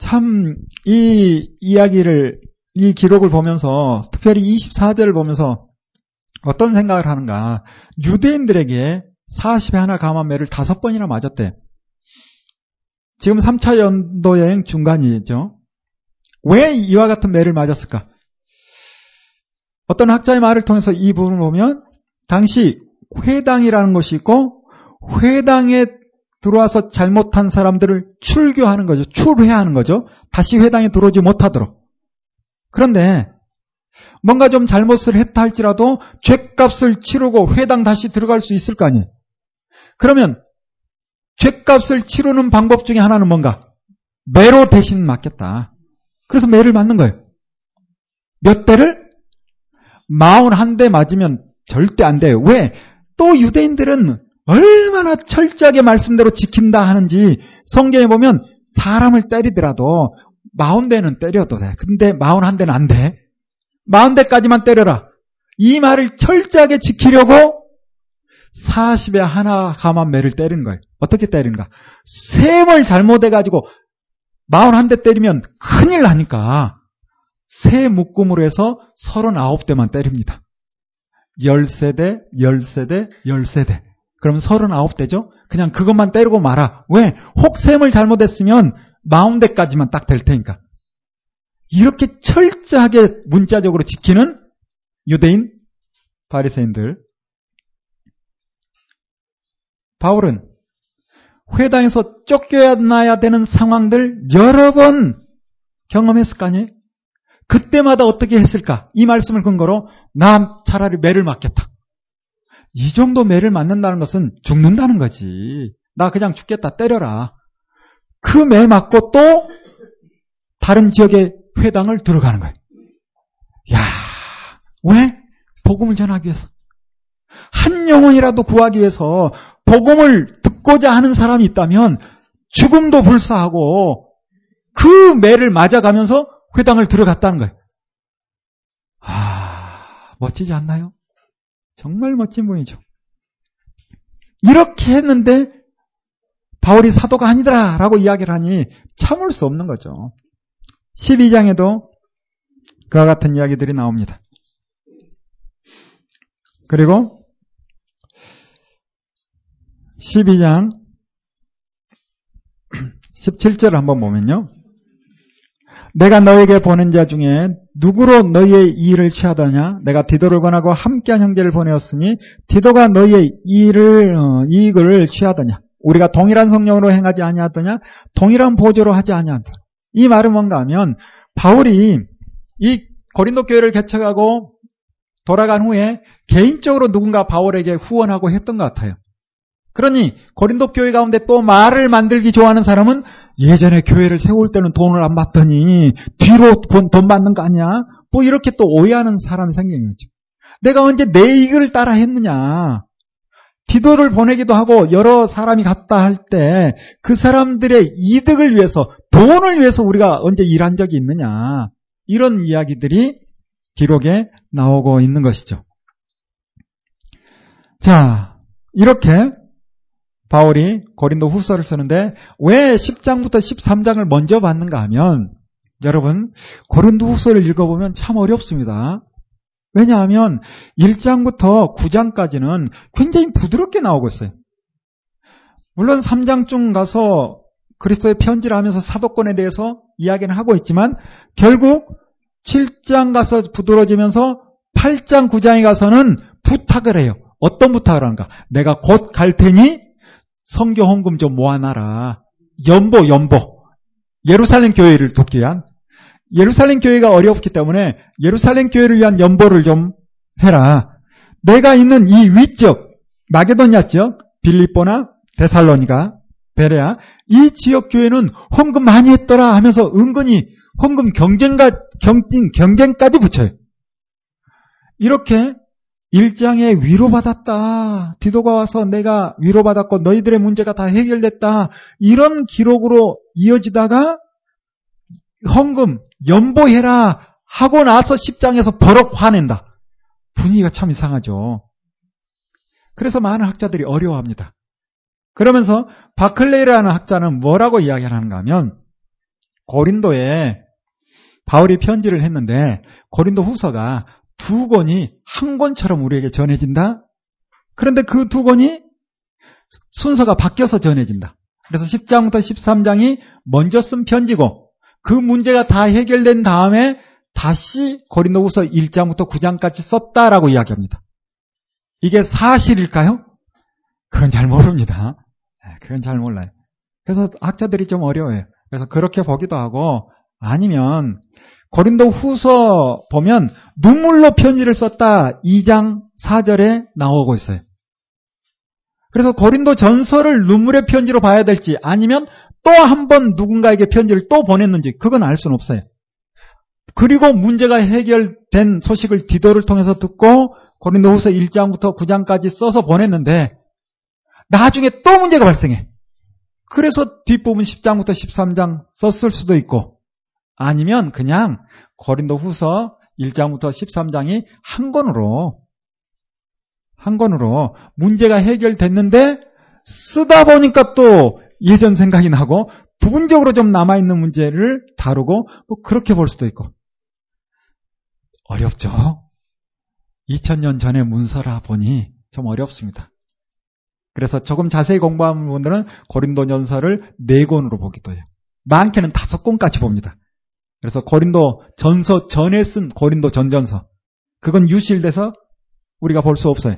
참 이 이야기를 이 기록을 보면서 특별히 24절을 보면서 어떤 생각을 하는가? 유대인들에게 40에 하나 감한 매를 다섯 번이나 맞았대. 지금 3차 연도 여행 중간이죠. 왜 이와 같은 매를 맞았을까? 어떤 학자의 말을 통해서 이 부분을 보면 당시 회당이라는 것이 있고 회당에 들어와서 잘못한 사람들을 출교하는 거죠. 출회하는 거죠. 다시 회당에 들어오지 못하도록. 그런데 뭔가 좀 잘못을 했다 할지라도 죄값을 치르고 회당 다시 들어갈 수 있을 거 아니에요. 그러면 죄값을 치르는 방법 중에 하나는 뭔가? 매로 대신 맞겠다. 그래서 매를 맞는 거예요. 몇 대를? 마흔 한 대 맞으면 절대 안 돼요. 왜? 또 유대인들은 얼마나 철저하게 말씀대로 지킨다 하는지 성경에 보면 사람을 때리더라도 마흔 대는 때려도 돼. 근데 마흔 한 대는 안 돼. 마흔 대까지만 때려라. 이 말을 철저하게 지키려고 40에 하나 감한 매를 때리는 거예요. 어떻게 때리는가? 셈을 잘못해가지고 마흔 한 대 때리면 큰일 나니까 세 묶음으로 해서 39대만 때립니다. 10세대, 10세대, 10세대. 그러면 39대죠? 그냥 그것만 때리고 말아. 왜? 혹셈을 잘못했으면 40대까지만 딱 될 테니까. 이렇게 철저하게 문자적으로 지키는 유대인 바리새인들. 바울은 회당에서 쫓겨나야 되는 상황들 여러 번 경험했을 거 아니에요? 그때마다 어떻게 했을까? 이 말씀을 근거로 나 차라리 매를 맞겠다. 이 정도 매를 맞는다는 것은 죽는다는 거지. 나 그냥 죽겠다. 때려라. 그 매 맞고 또 다른 지역의 회당을 들어가는 거예요. 야, 왜? 복음을 전하기 위해서. 한 영혼이라도 구하기 위해서 복음을 듣고자 하는 사람이 있다면 죽음도 불사하고 그 매를 맞아가면서 회당을 들어갔다는 거예요. 아, 멋지지 않나요? 정말 멋진 분이죠. 이렇게 했는데 바울이 사도가 아니더라 라고 이야기를 하니 참을 수 없는 거죠. 12장에도 그와 같은 이야기들이 나옵니다. 그리고 12장 17절을 한번 보면요. 내가 너에게 보낸 자 중에 누구로 너희의 일을 취하더냐? 내가 디도를 권하고 함께한 형제를 보내었으니 디도가 너희의 일을 어, 이익을 취하더냐? 우리가 동일한 성령으로 행하지 아니하더냐? 동일한 보조로 하지 아니하더냐? 이 말은 뭔가 하면 바울이 이 고린도 교회를 개척하고 돌아간 후에 개인적으로 누군가 바울에게 후원하고 했던 것 같아요. 그러니 고린도 교회 가운데 또 말을 만들기 좋아하는 사람은 예전에 교회를 세울 때는 돈을 안 받더니 뒤로 돈, 돈 받는 거 아니야? 뭐 이렇게 또 오해하는 사람이 생기는 거죠. 내가 언제 내 이익을 따라 했느냐? 디도를 보내기도 하고 여러 사람이 갔다 할 때 그 사람들의 이득을 위해서 돈을 위해서 우리가 언제 일한 적이 있느냐? 이런 이야기들이 기록에 나오고 있는 것이죠. 자, 이렇게 바울이 고린도 후서를 쓰는데 왜 10장부터 13장을 먼저 받는가 하면 여러분 고린도 후서를 읽어보면 참 어렵습니다. 왜냐하면 1장부터 9장까지는 굉장히 부드럽게 나오고 있어요. 물론 3장쯤 가서 그리스도의 편지를 하면서 사도권에 대해서 이야기는 하고 있지만 결국 7장 가서 부드러워지면서 8장, 9장에 가서는 부탁을 해요. 어떤 부탁을 하는가? 내가 곧 갈 테니 성교 헌금 좀 모아놔라. 연보, 연보. 예루살렘 교회를 돕기 위한. 예루살렘 교회가 어렵기 때문에 예루살렘 교회를 위한 연보를 좀 해라. 내가 있는 이 위쪽, 마게도냐 지역, 빌립보나 데살로니가, 베레아, 이 지역 교회는 헌금 많이 했더라 하면서 은근히 헌금 경쟁가, 경쟁, 경쟁까지 붙여요. 이렇게 일장에 위로받았다. 디도가 와서 내가 위로받았고 너희들의 문제가 다 해결됐다. 이런 기록으로 이어지다가 헌금 연보해라 하고 나서 10장에서 버럭 화낸다. 분위기가 참 이상하죠. 그래서 많은 학자들이 어려워합니다. 그러면서 바클레이라는 학자는 뭐라고 이야기하는가 하면 고린도에 바울이 편지를 했는데 고린도 후서가 두 권이 한 권처럼 우리에게 전해진다. 그런데 그 두 권이 순서가 바뀌어서 전해진다. 그래서 10장부터 13장이 먼저 쓴 편지고 그 문제가 다 해결된 다음에 다시 고린도후서 1장부터 9장까지 썼다라고 이야기합니다. 이게 사실일까요? 그건 잘 모릅니다. 네, 그건 잘 몰라요. 그래서 학자들이 좀 어려워요. 그래서 그렇게 보기도 하고 아니면 고린도 후서 보면 눈물로 편지를 썼다 2장 4절에 나오고 있어요. 그래서 고린도 전설을 눈물의 편지로 봐야 될지 아니면 또 한 번 누군가에게 편지를 또 보냈는지 그건 알 수는 없어요. 그리고 문제가 해결된 소식을 디도를 통해서 듣고 고린도 후서 1장부터 9장까지 써서 보냈는데 나중에 또 문제가 발생해. 그래서 뒷부분 10장부터 13장 썼을 수도 있고 아니면 그냥 고린도 후서 1장부터 13장이 한 권으로 한 권으로 문제가 해결됐는데 쓰다 보니까 또 예전 생각이 나고 부분적으로 좀 남아있는 문제를 다루고 뭐 그렇게 볼 수도 있고 어렵죠. 2000년 전의 문서라 보니 좀 어렵습니다. 그래서 조금 자세히 공부하는 분들은 고린도전서를 네 권으로 보기도 해요. 많게는 다섯 권까지 봅니다. 그래서 고린도 전서 전에 쓴 고린도 전전서 그건 유실돼서 우리가 볼 수 없어요.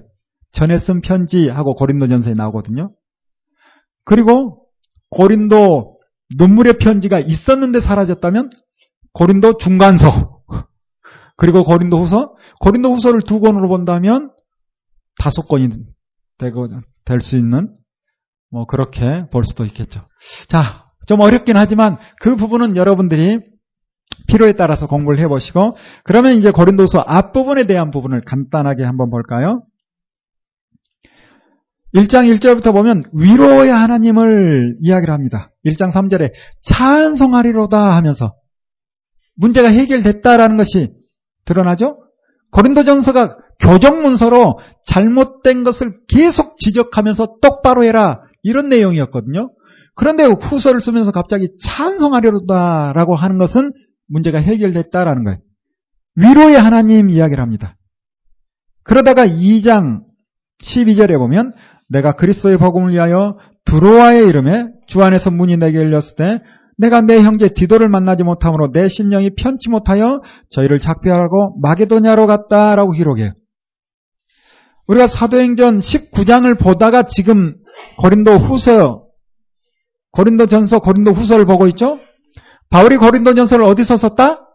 전에 쓴 편지하고 고린도 전서에 나오거든요. 그리고 고린도 눈물의 편지가 있었는데 사라졌다면 고린도 중간서 그리고 고린도 후서 고린도 후서를 두 권으로 본다면 다섯 권이 되고 될 수 있는 뭐 그렇게 볼 수도 있겠죠. 자, 좀 어렵긴 하지만 그 부분은 여러분들이 필요에 따라서 공부를 해보시고 그러면 이제 고린도서 앞부분에 대한 부분을 간단하게 한번 볼까요? 1장 1절부터 보면 위로의 하나님을 이야기를 합니다. 1장 3절에 찬송하리로다 하면서 문제가 해결됐다라는 것이 드러나죠? 고린도전서가 교정문서로 잘못된 것을 계속 지적하면서 똑바로 해라 이런 내용이었거든요. 그런데 후서를 쓰면서 갑자기 찬송하리로다라고 하는 것은 문제가 해결됐다라는 거예요. 위로의 하나님 이야기를 합니다. 그러다가 2장 12절에 보면 내가 그리스도의 복음을 위하여 두로와의 이름에 주 안에서 문이 내게 열렸을 때 내가 내 형제 디도를 만나지 못함으로 내 심령이 편치 못하여 저희를 작별하고 마게도냐로 갔다라고 기록해요. 우리가 사도행전 19장을 보다가 지금 고린도 후서, 고린도 전서, 고린도 후서를 보고 있죠? 바울이 고린도전서를 어디서 썼다?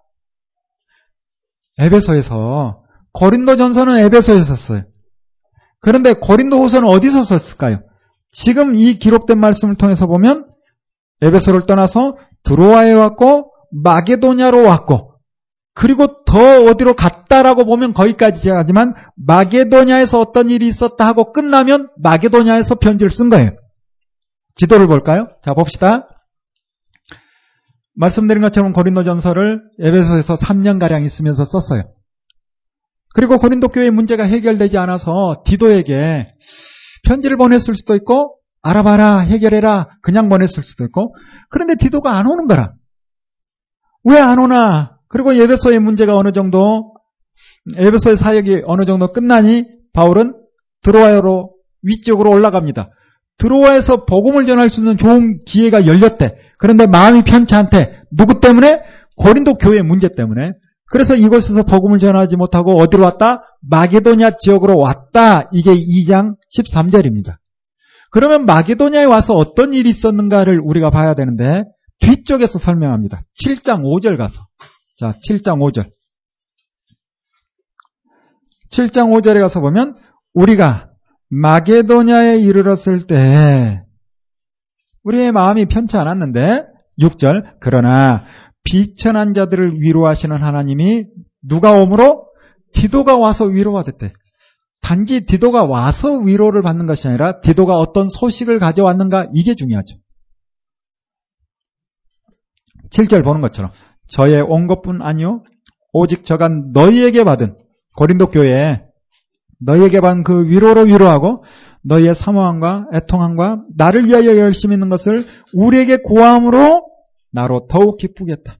에베소에서. 고린도전서는 에베소에서 썼어요. 그런데 고린도후서는 어디서 썼을까요? 지금 이 기록된 말씀을 통해서 보면 에베소를 떠나서 드로아에 왔고 마게도냐로 왔고 그리고 더 어디로 갔다라고 보면 거기까지 하지만 마게도냐에서 어떤 일이 있었다 하고 끝나면 마게도냐에서 편지를 쓴 거예요. 지도를 볼까요? 자 봅시다. 말씀드린 것처럼 고린도전서를 에베소에서 3년가량 있으면서 썼어요. 그리고 고린도 교회 문제가 해결되지 않아서 디도에게 편지를 보냈을 수도 있고 알아봐라 해결해라 그냥 보냈을 수도 있고 그런데 디도가 안 오는 거라. 왜 안 오나? 그리고 예배소의 문제가 어느 정도 예배소의 사역이 어느 정도 끝나니 바울은 드로아로 위쪽으로 올라갑니다. 드로아에서 복음을 전할 수 있는 좋은 기회가 열렸대. 그런데 마음이 편치 않대. 누구 때문에? 고린도 교회 문제 때문에. 그래서 이곳에서 복음을 전하지 못하고 어디로 왔다? 마게도냐 지역으로 왔다. 이게 2장 13절입니다. 그러면 마게도냐에 와서 어떤 일이 있었는가를 우리가 봐야 되는데 뒤쪽에서 설명합니다. 7장 5절 가서. 자, 7장 5절. 7장 5절에 가서 보면 우리가 마게도냐에 이르렀을 때 우리의 마음이 편치 않았는데 6절 그러나 비천한 자들을 위로하시는 하나님이 누가 오므로 디도가 와서 위로받았대. 단지 디도가 와서 위로를 받는 것이 아니라 디도가 어떤 소식을 가져왔는가 이게 중요하죠. 7절 보는 것처럼 저의 온 것뿐 아니요 오직 저가 너희에게 받은 고린도 교회에 너희에게 받은 그 위로로 위로하고 너희의 사모함과 애통함과 나를 위하여 열심히 있는 것을 우리에게 고함으로 나로 더욱 기쁘겠다.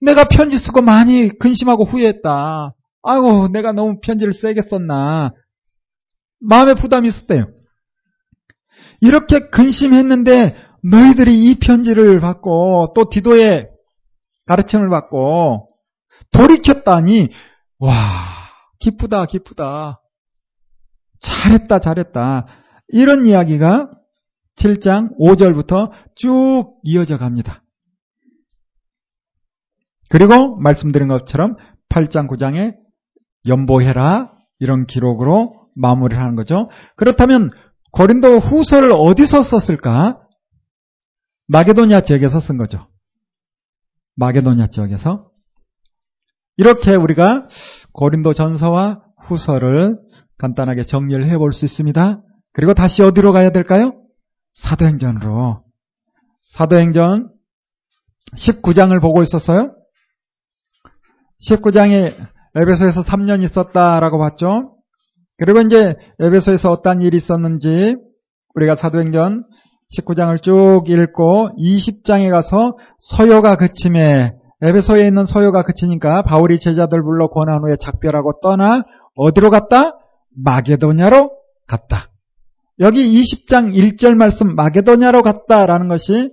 내가 편지 쓰고 많이 근심하고 후회했다. 아이고 내가 너무 편지를 세게 썼나. 마음에 부담이 있었대요. 이렇게 근심했는데 너희들이 이 편지를 받고 또 디도의 가르침을 받고 돌이켰다니 와 기쁘다 기쁘다 잘했다 잘했다 이런 이야기가 7장 5절부터 쭉 이어져 갑니다. 그리고 말씀드린 것처럼 8장 9장에 연보해라 이런 기록으로 마무리를 하는 거죠. 그렇다면 고린도 후서를 어디서 썼을까? 마게도냐 지역에서 쓴 거죠. 마게도냐 지역에서 이렇게 우리가 고린도 전서와 후서를 간단하게 정리를 해볼 수 있습니다. 그리고 다시 어디로 가야 될까요? 사도행전으로. 사도행전 19장을 보고 있었어요. 19장에 에베소에서 3년 있었다라고 봤죠. 그리고 이제 에베소에서 어떤 일이 있었는지 우리가 사도행전 19장을 쭉 읽고 20장에 가서 서요가 그침에 에베소에 있는 서요가 그치니까 바울이 제자들 불러 권한 후에 작별하고 떠나 어디로 갔다? 마게도냐로 갔다. 여기 20장 1절 말씀 마게도냐로 갔다라는 것이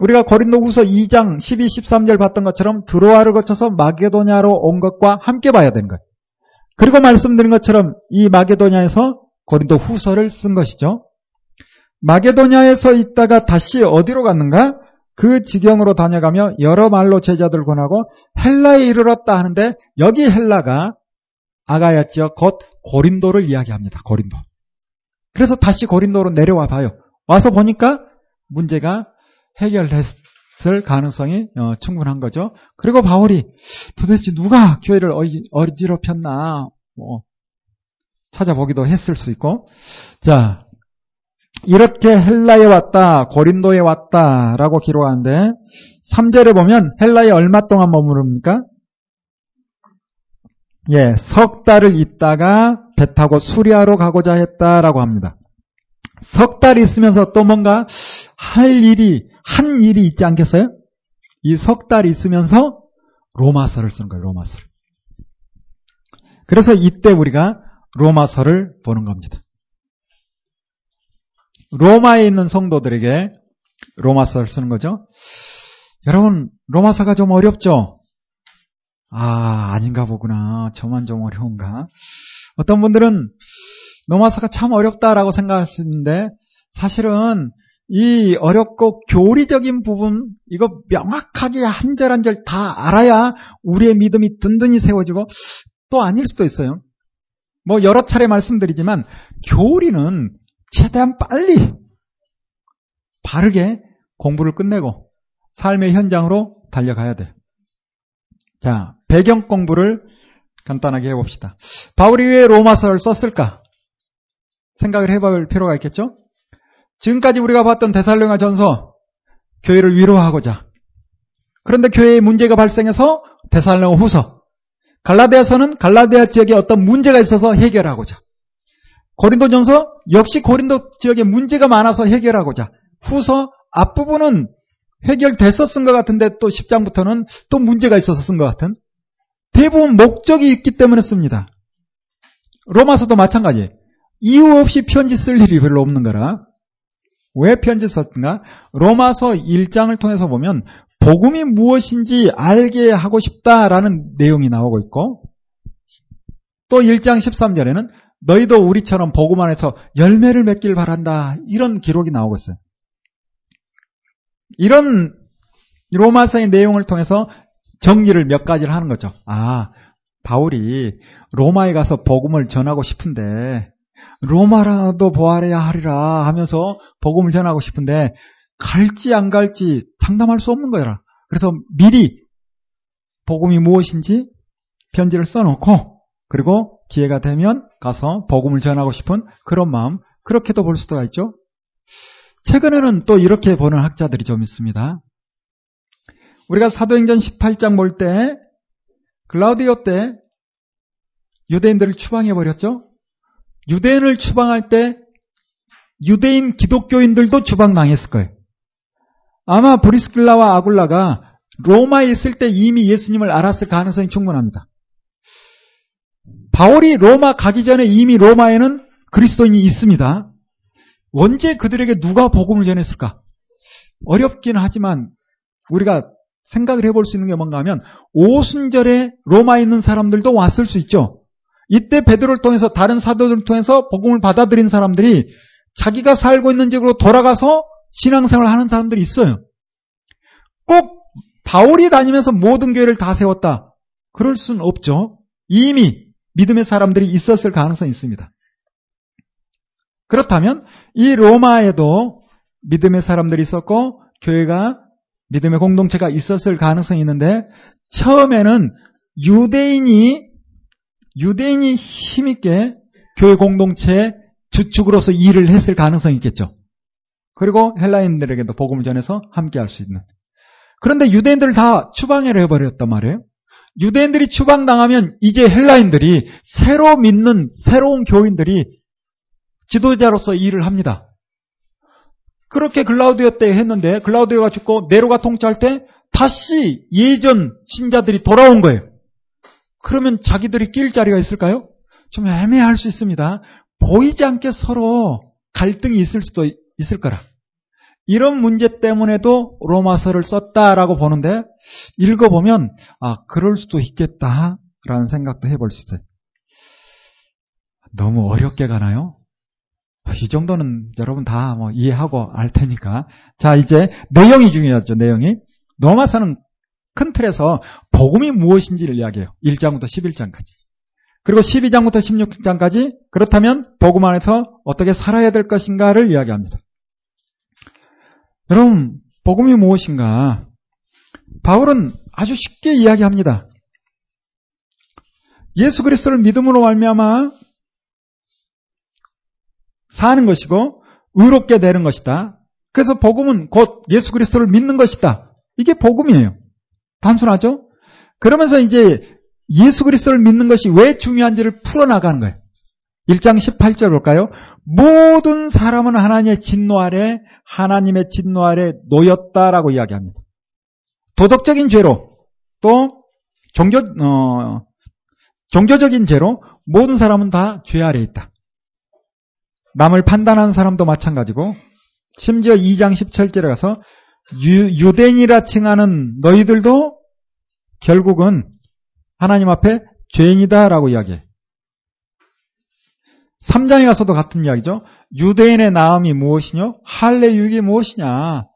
우리가 고린도후서 2장 12, 13절 봤던 것처럼 드로아를 거쳐서 마게도냐로 온 것과 함께 봐야 되는 거예요. 그리고 말씀드린 것처럼 이 마게도냐에서 고린도 후서를 쓴 것이죠. 마게도냐에서 있다가 다시 어디로 갔는가? 그 지경으로 다녀가며 여러 말로 제자들 권하고 헬라에 이르렀다 하는데 여기 헬라가 아가야 지역 곧 고린도를 이야기합니다. 고린도. 그래서 다시 고린도로 내려와 봐요. 와서 보니까 문제가 해결됐을 가능성이 어, 충분한 거죠. 그리고 바울이 도대체 누가 교회를 어지럽혔나 뭐 찾아보기도 했을 수 있고 자 이렇게 헬라에 왔다 고린도에 왔다라고 기록하는데 3절에 보면 헬라에 얼마 동안 머무릅니까? 예, 석 달을 있다가 배 타고 수리아로 가고자 했다라고 합니다. 석 달 있으면서 또 뭔가 할 일이 한 일이 있지 않겠어요? 이 석 달 있으면서 로마서를 쓴 거예요. 로마서를. 그래서 이때 우리가 로마서를 보는 겁니다. 로마에 있는 성도들에게 로마서를 쓰는 거죠. 여러분 로마서가 좀 어렵죠? 아 아닌가 보구나. 저만 좀 어려운가? 어떤 분들은 로마서가 참 어렵다라고 있는데 사실은 이 어렵고 교리적인 부분 이거 명확하게 한 절 한 절 다 알아야 우리의 믿음이 든든히 세워지고 또 아닐 수도 있어요. 뭐 여러 차례 말씀드리지만 교리는 최대한 빨리 바르게 공부를 끝내고 삶의 현장으로 달려가야 돼요. 자, 배경 공부를 간단하게 해봅시다. 바울이 왜 로마서를 썼을까? 생각을 해볼 필요가 있겠죠? 지금까지 우리가 봤던 데살로가 전서 교회를 위로하고자 그런데 교회에 문제가 발생해서 데살로가 후서 갈라디아서는 갈라디아 지역에 어떤 문제가 있어서 해결하고자. 고린도전서 역시 고린도 지역에 문제가 많아서 해결하고자. 후서 앞부분은 해결됐어 쓴것 같은데 또 10장부터는 또 문제가 있어서 쓴 것 같은. 대부분 목적이 있기 때문에 씁니다. 로마서도 마찬가지. 이유 없이 편지 쓸 일이 별로 없는 거라. 왜 편지 썼는가? 로마서 1장을 통해서 보면 복음이 무엇인지 알게 하고 싶다라는 내용이 나오고 있고 또 1장 13절에는 너희도 우리처럼 복음 안에서 열매를 맺길 바란다. 이런 기록이 나오고 있어요. 이런 로마서의 내용을 통해서 정리를 몇 가지를 하는 거죠. 아, 바울이 로마에 가서 복음을 전하고 싶은데 로마라도 보아야 하리라 하면서 복음을 전하고 싶은데 갈지 안 갈지 상담할 수 없는 거야. 그래서 미리 복음이 무엇인지 편지를 써놓고 그리고 기회가 되면 가서 복음을 전하고 싶은 그런 마음 그렇게도 볼 수가 있죠. 최근에는 또 이렇게 보는 학자들이 좀 있습니다. 우리가 사도행전 18장 볼 때 글라우디오 때 유대인들을 추방해 버렸죠. 유대인을 추방할 때 유대인 기독교인들도 추방당했을 거예요. 아마 브리스길라와 아굴라가 로마에 있을 때 이미 예수님을 알았을 가능성이 충분합니다. 바울이 로마 가기 전에 이미 로마에는 그리스도인이 있습니다. 언제 그들에게 누가 복음을 전했을까? 어렵긴 하지만 우리가 생각을 해볼 수 있는 게 뭔가 하면 오순절에 로마에 있는 사람들도 왔을 수 있죠. 이때 베드로를 통해서 다른 사도들을 통해서 복음을 받아들인 사람들이 자기가 살고 있는 지역으로 돌아가서 신앙생활을 하는 사람들이 있어요. 꼭 바울이 다니면서 모든 교회를 다 세웠다. 그럴 수는 없죠. 이미 믿음의 사람들이 있었을 가능성이 있습니다. 그렇다면 이 로마에도 믿음의 사람들이 있었고 교회가 믿음의 공동체가 있었을 가능성이 있는데 처음에는 유대인이 유대인이 힘있게 교회 공동체 주축으로서 일을 했을 가능성이 있겠죠. 그리고 헬라인들에게도 복음을 전해서 함께 할 수 있는. 그런데 유대인들을 다 추방을 해버렸단 말이에요. 유대인들이 추방당하면 이제 헬라인들이 새로 믿는 새로운 교인들이 지도자로서 일을 합니다. 그렇게 글라우디오 때 했는데 글라우디오가 죽고 네로가 통치할 때 다시 예전 신자들이 돌아온 거예요. 그러면 자기들이 낄 자리가 있을까요? 좀 애매할 수 있습니다. 보이지 않게 서로 갈등이 있을 수도 있을 거라. 이런 문제 때문에도 로마서를 썼다라고 보는데 읽어보면 아 그럴 수도 있겠다라는 생각도 해볼 수 있어요. 너무 어렵게 가나요? 이 정도는 여러분 다 뭐 이해하고 알 테니까. 자, 이제 내용이 중요하죠, 내용이. 로마서는 큰 틀에서 복음이 무엇인지를 이야기해요. 1장부터 11장까지. 그리고 12장부터 16장까지 그렇다면 복음 안에서 어떻게 살아야 될 것인가를 이야기합니다. 여러분, 복음이 무엇인가? 바울은 아주 쉽게 이야기합니다. 예수 그리스도를 믿음으로 말미암아 사는 것이고 의롭게 되는 것이다. 그래서 복음은 곧 예수 그리스도를 믿는 것이다. 이게 복음이에요. 단순하죠? 그러면서 이제 예수 그리스도를 믿는 것이 왜 중요한지를 풀어나가는 거예요. 1장 18절 볼까요? 모든 사람은 하나님의 진노 아래 하나님의 진노 아래 놓였다라고 이야기합니다. 도덕적인 죄로 또 종교 어, 종교적인 죄로 모든 사람은 다 죄 아래 있다. 남을 판단하는 사람도 마찬가지고 심지어 2장 17절에 가서 유, 대인이라 칭하는 너희들도 결국은 하나님 앞에 죄인이다라고 이야기해. 3장에 가서도 같은 이야기죠. 유대인의 나음이 무엇이뇨? 할례 유익이 무엇이냐?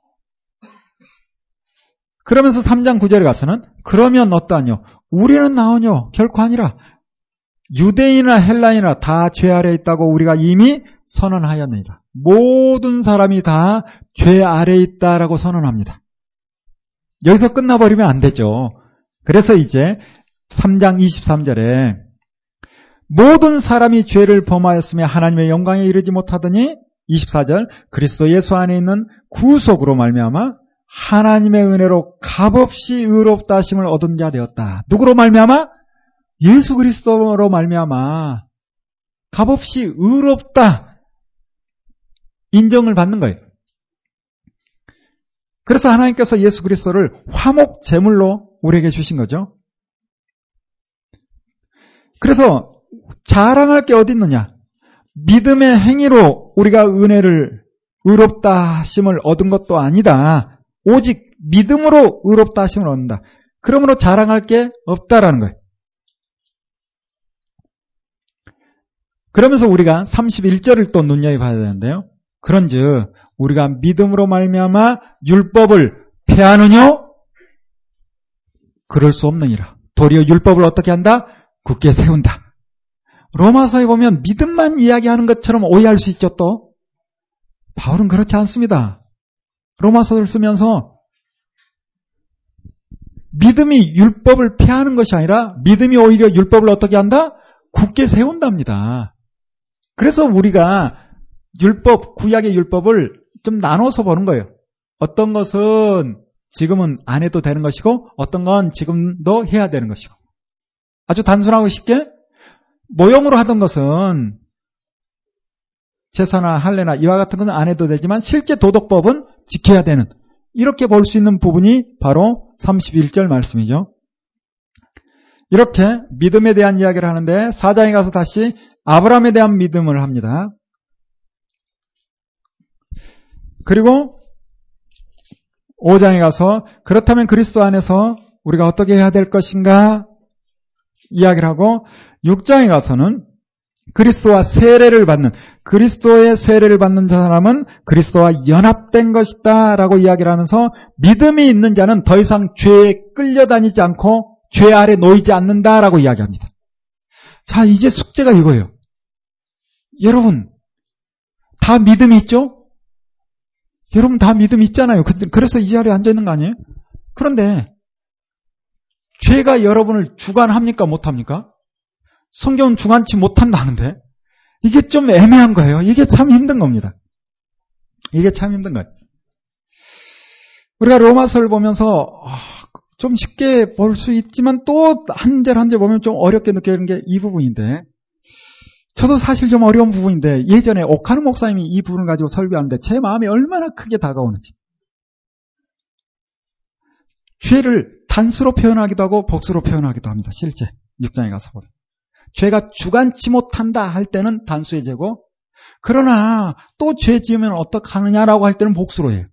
그러면서 3장 9절에 가서는 그러면 어떠하뇨? 우리는 나오뇨? 결코 아니라 유대인이나 헬라인이나 다 죄 아래 있다고 우리가 이미 선언하였느니라. 모든 사람이 다 죄 아래 있다라고 선언합니다. 여기서 끝나버리면 안 되죠. 그래서 이제 3장 23절에 모든 사람이 죄를 범하였으며 하나님의 영광에 이르지 못하더니 24절 그리스도 예수 안에 있는 구속으로 말미암아 하나님의 은혜로 값없이 의롭다 하심을 얻은 자 되었다. 누구로 말미암아? 예수 그리스도로 말미암아 값없이 의롭다 인정을 받는 거예요. 그래서 하나님께서 예수 그리스도를 화목 제물로 우리에게 주신 거죠. 그래서 자랑할 게 어디 있느냐? 믿음의 행위로 우리가 은혜를 의롭다 하심을 얻은 것도 아니다. 오직 믿음으로 의롭다 하심을 얻는다. 그러므로 자랑할 게 없다라는 거예요. 그러면서 우리가 31절을 또 눈여겨봐야 되는데요. 그런즉 우리가 믿음으로 말미암아 율법을 폐하느냐? 그럴 수 없느니라. 도리어 율법을 어떻게 한다? 굳게 세운다. 로마서에 보면 믿음만 이야기하는 것처럼 오해할 수 있죠 또. 바울은 그렇지 않습니다. 로마서를 쓰면서 믿음이 율법을 폐하는 것이 아니라 믿음이 오히려 율법을 어떻게 한다? 굳게 세운답니다. 그래서 우리가 율법, 구약의 율법을 좀 나눠서 보는 거예요. 어떤 것은 지금은 안 해도 되는 것이고 어떤 건 지금도 해야 되는 것이고 아주 단순하고 쉽게 모형으로 하던 것은 제사나 할례나 이와 같은 것은 안 해도 되지만 실제 도덕법은 지켜야 되는 이렇게 볼 수 있는 부분이 바로 31절 말씀이죠. 이렇게 믿음에 대한 이야기를 하는데 사장에 가서 다시 아브라함에 대한 믿음을 합니다. 그리고 5장에 가서 그렇다면 그리스도 안에서 우리가 어떻게 해야 될 것인가 이야기를 하고 6장에 가서는 그리스도와 세례를 받는 그리스도의 세례를 받는 사람은 그리스도와 연합된 것이다 라고 이야기를 하면서 믿음이 있는 자는 더 이상 죄에 끌려다니지 않고 죄 아래 놓이지 않는다라고 이야기합니다. 자, 이제 숙제가 이거예요. 여러분, 다 믿음이 있죠? 여러분 다 믿음이 있잖아요. 그래서 이 자리에 앉아 있는 거 아니에요? 그런데 죄가 여러분을 주관합니까? 못합니까? 성경은 주관치 못한다는데 이게 좀 애매한 거예요. 이게 참 힘든 겁니다. 이게 참 힘든 거예요. 우리가 로마서를 보면서 아, 좀 쉽게 볼 수 있지만 또 한 절 한 절 보면 좀 어렵게 느끼는 게 이 부분인데 저도 사실 좀 어려운 부분인데 예전에 오카르 목사님이 이 부분을 가지고 설교하는데 제 마음이 얼마나 크게 다가오는지 죄를 단수로 표현하기도 하고 복수로 표현하기도 합니다. 실제 6장에 가서 보면 죄가 주관치 못한다 할 때는 단수의 죄고 그러나 또 죄 지으면 어떡하느냐라고 할 때는 복수로 해요.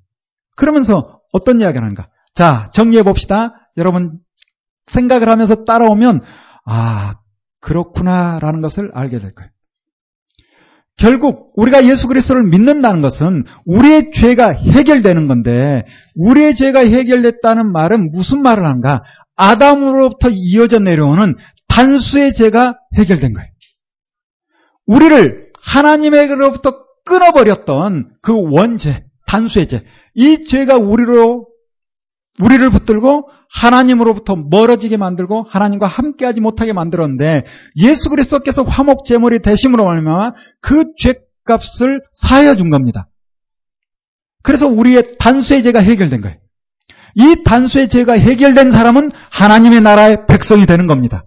그러면서 어떤 이야기를 하는가? 자, 정리해 봅시다. 여러분 생각을 하면서 따라오면 아, 그렇구나라는 것을 알게 될 거예요. 결국 우리가 예수 그리스도를 믿는다는 것은 우리의 죄가 해결되는 건데 우리의 죄가 해결됐다는 말은 무슨 말을 한가? 아담으로부터 이어져 내려오는 단수의 죄가 해결된 거예요. 우리를 하나님에게로부터 끊어버렸던 그 원죄, 단수의 죄, 이 죄가 우리로 우리를 붙들고 하나님으로부터 멀어지게 만들고 하나님과 함께하지 못하게 만들었는데 예수 그리스도께서 화목 제물이 되심으로 말미암아 그 죄값을 사하여 준 겁니다. 그래서 우리의 단수의 죄가 해결된 거예요. 이 단수의 죄가 해결된 사람은 하나님의 나라의 백성이 되는 겁니다.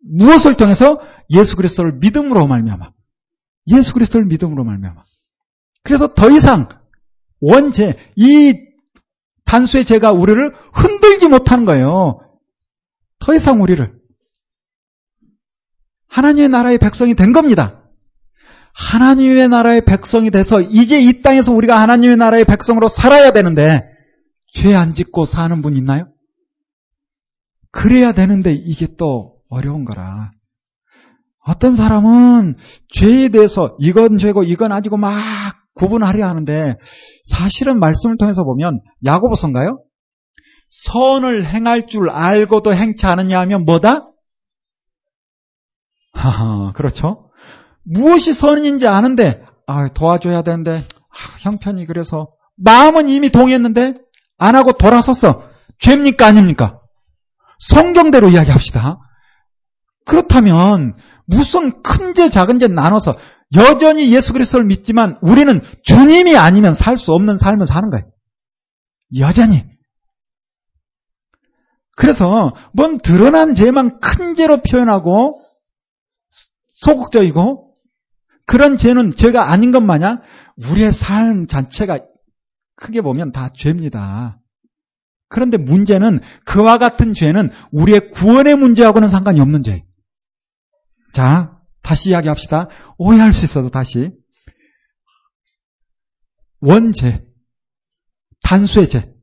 무엇을 통해서 예수 그리스도를 믿음으로 말미암아 예수 그리스도를 믿음으로 말미암아 그래서 더 이상 원죄 이 단수의 죄가 우리를 흔들지 못하는 거예요. 더 이상 우리를. 하나님의 나라의 백성이 된 겁니다. 하나님의 나라의 백성이 돼서 이제 이 땅에서 우리가 하나님의 나라의 백성으로 살아야 되는데 죄 안 짓고 사는 분 있나요? 그래야 되는데 이게 또 어려운 거라. 어떤 사람은 죄에 대해서 이건 죄고 이건 아니고 막 구분하려 하는데 사실은 말씀을 통해서 보면 야고보서인가요? 선을 행할 줄 알고도 행치 않느냐 하면 뭐다? 하하, 그렇죠. 무엇이 선인지 아는데 아, 도와줘야 되는데 아, 형편이 그래서 마음은 이미 동했는데 안 하고 돌아섰어. 죄입니까 아닙니까? 성경대로 이야기합시다. 그렇다면 무슨 큰 죄 작은 죄 나눠서 여전히 예수 그리스도를 믿지만 우리는 주님이 아니면 살 수 없는 삶을 사는 거예요. 여전히. 그래서 뭔 드러난 죄만 큰 죄로 표현하고 소극적이고 그런 죄는 죄가 아닌 것 마냥 우리의 삶 자체가 크게 보면 다 죄입니다. 그런데 문제는 그와 같은 죄는 우리의 구원의 문제하고는 상관이 없는 죄. 자, 다시 이야기합시다. 오해할 수 있어도 다시. 원죄, 단수의 죄.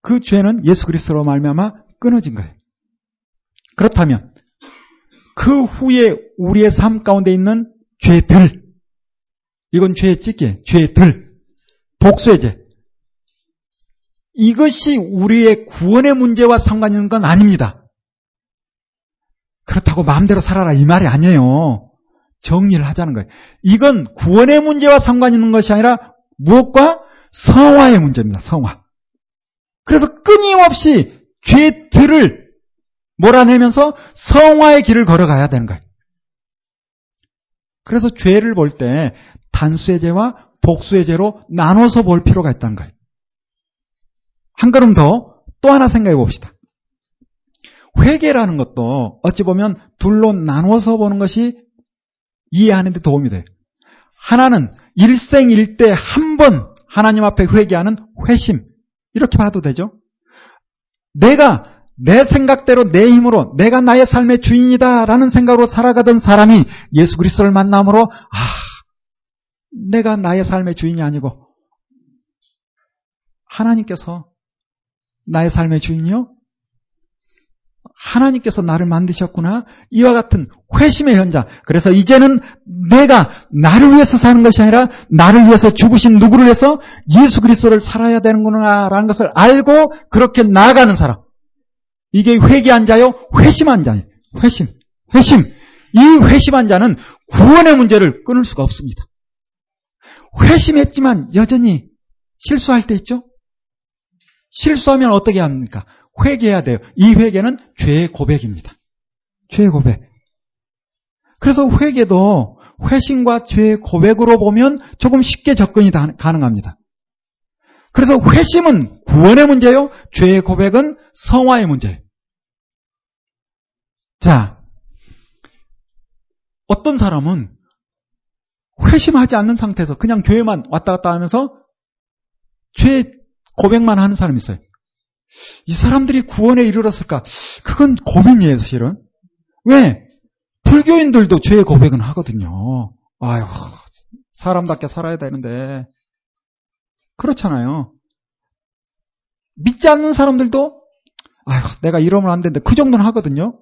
그 죄는 예수 그리스도로 말미암아 끊어진 거예요. 그렇다면 그 후에 우리의 삶 가운데 있는 죄들, 이건 죄의 찢기, 죄들, 복수의 죄. 이것이 우리의 구원의 문제와 상관 있는 건 아닙니다. 그렇다고 마음대로 살아라 이 말이 아니에요. 정리를 하자는 거예요. 이건 구원의 문제와 상관 있는 것이 아니라 무엇과 성화의 문제입니다. 성화. 그래서 끊임없이 죄들을 몰아내면서 성화의 길을 걸어가야 되는 거예요. 그래서 죄를 볼 때 단수의 죄와 복수의 죄로 나눠서 볼 필요가 있다는 거예요. 한 걸음 더 또 하나 생각해 봅시다. 회개라는 것도 어찌 보면 둘로 나눠서 보는 것이 이해하는 데 도움이 돼요. 하나는 일생일대 한 번 하나님 앞에 회개하는 회심. 이렇게 봐도 되죠. 내가 내 생각대로 내 힘으로 내가 나의 삶의 주인이다라는 생각으로 살아가던 사람이 예수 그리스도를 만남으로 아 내가 나의 삶의 주인이 아니고 하나님께서 나의 삶의 주인이요? 하나님께서 나를 만드셨구나. 이와 같은 회심의 현장. 그래서 이제는 내가 나를 위해서 사는 것이 아니라 나를 위해서 죽으신 누구를 위해서 예수 그리스도를 살아야 되는구나라는 것을 알고 그렇게 나아가는 사람. 이게 회개한 자요, 회심한 자예요. 회심, 회심. 이 회심한 자는 구원의 문제를 끊을 수가 없습니다. 회심했지만 여전히 실수할 때 있죠? 실수하면 어떻게 합니까? 회개해야 돼요. 이 회개는 죄의 고백입니다. 죄의 고백. 그래서 회개도 회심과 죄의 고백으로 보면 조금 쉽게 접근이 가능합니다. 그래서 회심은 구원의 문제요. 죄의 고백은 성화의 문제예요. 자, 어떤 사람은 회심하지 않는 상태에서 그냥 교회만 왔다 갔다 하면서 죄 고백만 하는 사람이 있어요. 이 사람들이 구원에 이르렀을까? 그건 고민이에요, 사실은. 왜? 불교인들도 죄의 고백은 하거든요. 아유, 사람답게 살아야 되는데. 그렇잖아요. 믿지 않는 사람들도, 아유, 내가 이러면 안 되는데, 그 정도는 하거든요.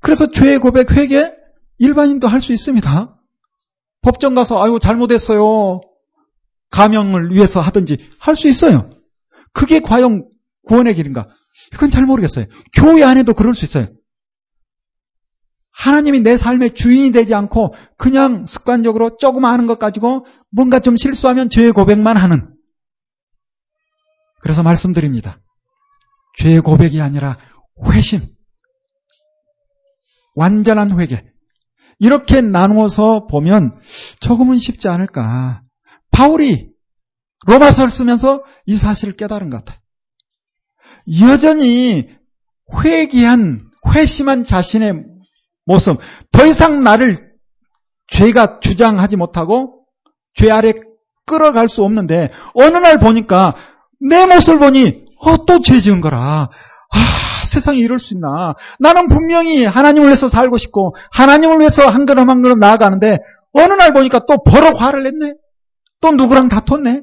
그래서 죄의 고백, 회개, 일반인도 할 수 있습니다. 법정 가서, 아유, 잘못했어요. 가명을 위해서 하든지 할 수 있어요. 그게 과연 구원의 길인가? 그건 잘 모르겠어요. 교회 안에도 그럴 수 있어요. 하나님이 내 삶의 주인이 되지 않고 그냥 습관적으로 조금 하는 것 가지고 뭔가 좀 실수하면 죄의 고백만 하는. 그래서 말씀드립니다. 죄의 고백이 아니라 회심. 완전한 회개. 이렇게 나누어서 보면 조금은 쉽지 않을까. 바울이 로마서를 쓰면서 이 사실을 깨달은 것 같아요. 여전히 회개한, 회심한 자신의 모습, 더 이상 나를 죄가 주장하지 못하고 죄 아래 끌어갈 수 없는데 어느 날 보니까 내 모습을 보니 어, 또 죄 지은 거라. 아, 세상에 이럴 수 있나. 나는 분명히 하나님을 위해서 살고 싶고 하나님을 위해서 한 걸음 한 걸음 나아가는데 어느 날 보니까 또 버럭 화를 냈네. 또 누구랑 다퉜네.